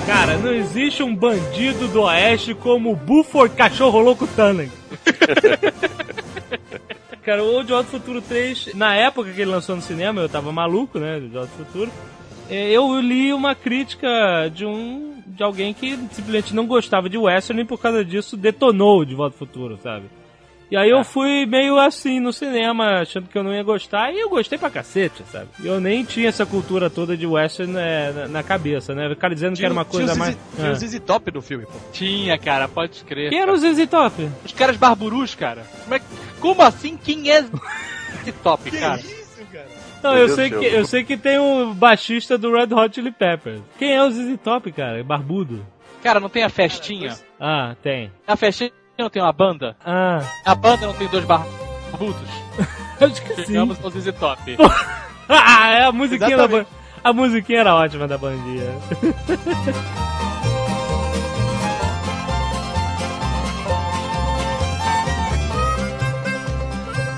Cara, não existe um bandido do oeste como o Buford Cachorro Louco Tannen. Cara, o De Volta Futuro 3, na época que ele lançou no cinema, eu tava maluco, né, de Volta ao Futuro. É, Eu li uma crítica de um de alguém que simplesmente não gostava de western e por causa disso detonou o De Volta ao Futuro, sabe? E aí eu fui meio assim no cinema, achando que eu não ia gostar, e eu gostei pra cacete, sabe? Eu nem tinha essa cultura toda de western né, na, na cabeça, né? O cara dizendo que era uma coisa tinha mais... ZZ Tinha o ZZ Top no filme, pô. Tinha, cara, pode crer. Quem era o ZZ Top? Os caras barburus, cara. Como, é que- como assim? Quem é esse top, cara? isso, cara? Não, eu sei, que, eu sei que tem o baixista do Red Hot Chili Peppers. Quem é o ZZ Top, cara? Barbudo? Cara, não tem a festinha? Ah, tem. A festinha não tem uma banda? Ah, A banda não tem dois barbudos? acho que sim. Chegamos ao ZZ Top. ah, é a musiquinha da Exatamente. banda. A musiquinha era ótima da bandinha.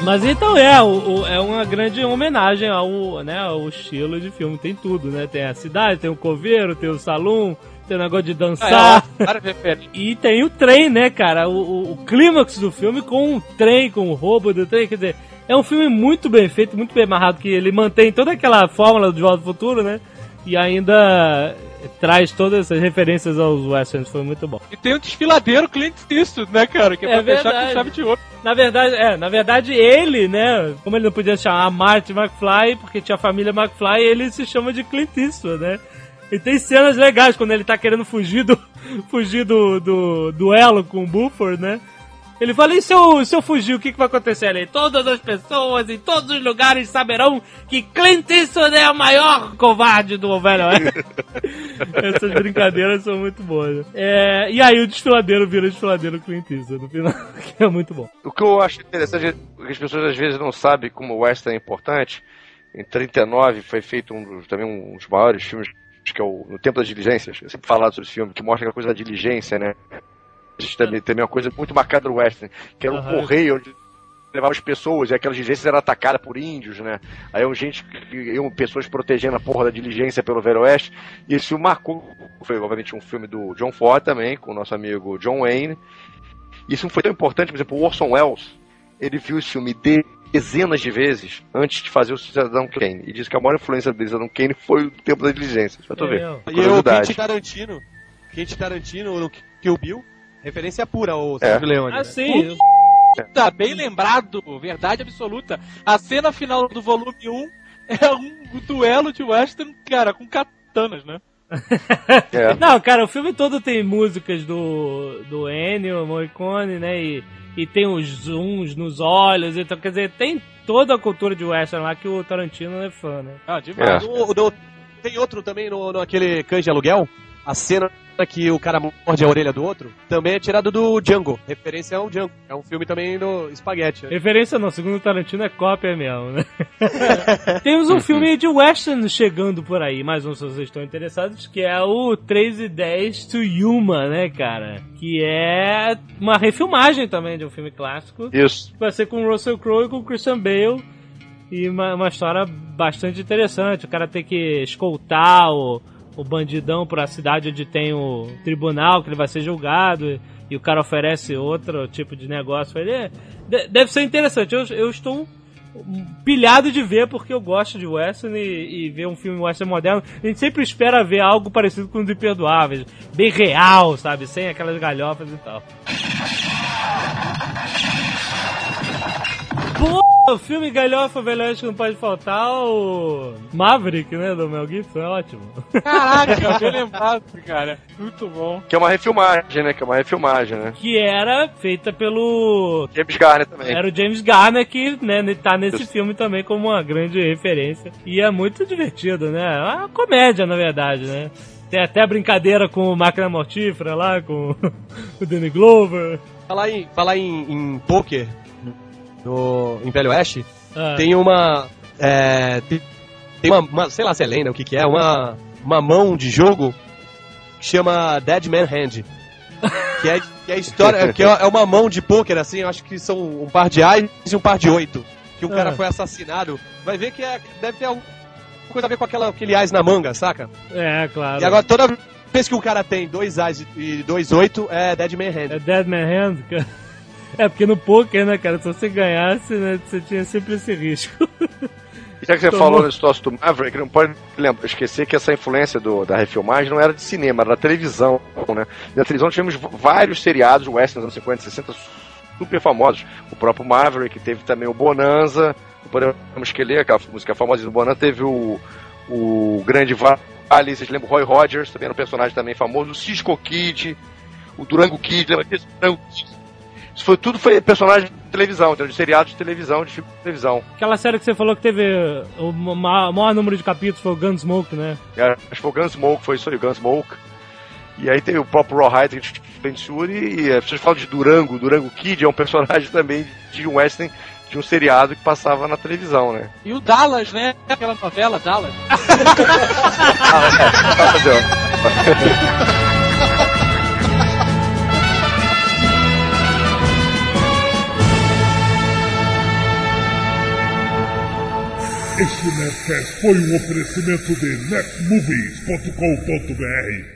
Mas então é, o, o- é uma grande homenagem ao, né, ao estilo de filme. Tem tudo, né? Tem a cidade, tem o coveiro, tem o salão, tem o negócio de dançar. É, várias referências. E tem o trem, né, cara? O, o, o clímax do filme com o trem, com o roubo do trem. Quer dizer, é um filme muito bem feito, muito bem amarrado, que ele mantém toda aquela fórmula do De Volta ao Futuro, né? E ainda traz todas essas referências aos westerns. Foi muito bom. E tem o desfiladeiro Clint Eastwood, né, cara? Que é, É pra fechar verdade. com chave de ouro. Na verdade, é, na verdade ele, né, como ele não podia chamar Marty McFly, porque tinha a família McFly, ele se chama de Clint Eastwood, né? E tem cenas legais quando ele tá querendo fugir do fugir do, do duelo com o Buford, né? Ele fala, e se eu, se eu fugir, o que, que vai acontecer ali? Todas as pessoas em todos os lugares saberão que Clint Eastwood é o maior covarde do Velho. Essas brincadeiras são muito boas. né? É, e aí o desfiladeiro vira desfiladeiro Clint Eastwood no final, que é muito bom. O que eu acho interessante é que as pessoas às vezes não sabem como o western é importante. Em 39 foi feito um também um dos maiores filmes, que é o No Tempo das Diligências. Eu sempre falo sobre esse filme, que mostra aquela coisa da diligência, né? Existe também, também uma coisa muito marcada do western, que era um Aham. correio onde levava as pessoas e aquelas diligências eram atacadas por índios, né? Aí iam gente, iam pessoas protegendo a porra da diligência pelo Velho Oeste. E esse filme marcou. Foi, obviamente, um filme do John Ford também, com o nosso amigo John Wayne. Isso foi tão importante, por exemplo, o Orson Welles, ele viu esse filme de- dezenas de vezes antes de fazer o Cidadão Kane. E disse que a maior influência do Cidadão Kane foi o tempo da diligência. Pra tu ver. Entendeu? E o. Quentin Tarantino. Quentin Tarantino no Kill Bill. Referência pura ao Sérgio Leone. né? Assim, Tá bem lembrado, verdade absoluta. A cena final do volume 1 é um duelo de western, cara, com katanas, né? É. Não, cara, o filme todo tem músicas do, do Ennio Morricone, né? E, e tem os zooms nos olhos, então quer dizer, tem toda a cultura de western lá que o Tarantino é fã, né? Ah, demais. É. No- no- tem outro também no, no aquele cães de aluguel. A cena que o cara morde a orelha do outro também é tirado do Django. Referência ao Django. É um filme também do Espaguete. Referência não, segundo o Tarantino é cópia mesmo, né? Temos um filme de western chegando por aí, mais um se vocês estão interessados, que é o 3 e 10 to Yuma, né, cara? Que é uma refilmagem também de um filme clássico. Isso. Vai ser com o Russell Crowe e com o Christian Bale. E uma, uma história bastante interessante. O cara tem que escoltar o, o bandidão pra cidade onde tem o tribunal, que ele vai ser julgado. E, e o cara oferece outro tipo de negócio. ele. É, de- deve ser interessante. Eu, eu estou pilhado de ver porque eu gosto de western e, e ver um filme western moderno. A gente sempre espera ver algo parecido com os Imperdoáveis. Bem real, sabe? Sem aquelas galhofas e tal. Pô, o filme galhofa velho acho que não pode faltar o Maverick, né, do Mel Gibson, é ótimo. Caraca, bem lembrado, cara. Muito bom. Que é uma refilmagem, né? Que é uma refilmagem, né? Que era feita pelo... James Garner também. Era o James Garner que, né, tá nesse Isso. filme também como uma grande referência. E é muito divertido, né? É uma comédia, na verdade, né? Tem até a brincadeira com o Máquina Mortífera lá, com o Danny Glover. Falar em, falar em, em poker no, em Velho Oeste, Ah, tem uma. É, tem tem uma, uma- Sei lá se é lenda, o que que é, uma, uma mão de jogo que chama Dead Man Hand. Que é, que é história. que é é uma mão de pôquer, assim, eu acho que são um par de ais e um par de oito. Que um cara Ah. foi assassinado. Vai ver que é, deve ter alguma coisa a ver com aquela, aquele ais na manga, saca? É, claro. E agora toda vez que um cara tem dois ais e dois oito, é Dead Man Hand. É Dead Man Hand, cara. É, porque no poker, né, cara, se você ganhasse, né, você tinha sempre esse risco. Já que você Tomou. falou nesse troço do Maverick, não pode lembra, esquecer que essa influência do- da refilmagem não era de cinema, era da televisão, né? E na televisão tivemos vários seriados westerns nos anos 50 e 60 super famosos. O próprio Maverick, teve também o Bonanza, podemos escolher aquela música famosa do Bonanza, teve o, o Grande Vale, vocês lembram? Roy Rogers, também era um personagem também famoso, o Cisco Kid, o Durango Kid, lembra disso? Durango Kid. Isso foi, tudo foi personagem de televisão, entendeu? de seriados de televisão, de filme de televisão. Aquela série que você falou que teve o ma- maior número de capítulos foi o Gunsmoke, né? É, Acho que foi o Gunsmoke, foi isso aí, o Gunsmoke. E aí tem o próprio Rawhide, que a gente e as pessoas falam de Durango. Durango Kid é um personagem também de um western, de um seriado que passava na televisão, né? E o Dallas, né? Aquela novela, Dallas. Tá fazendo. Este Nerdcast foi um oferecimento de netmovies.com.br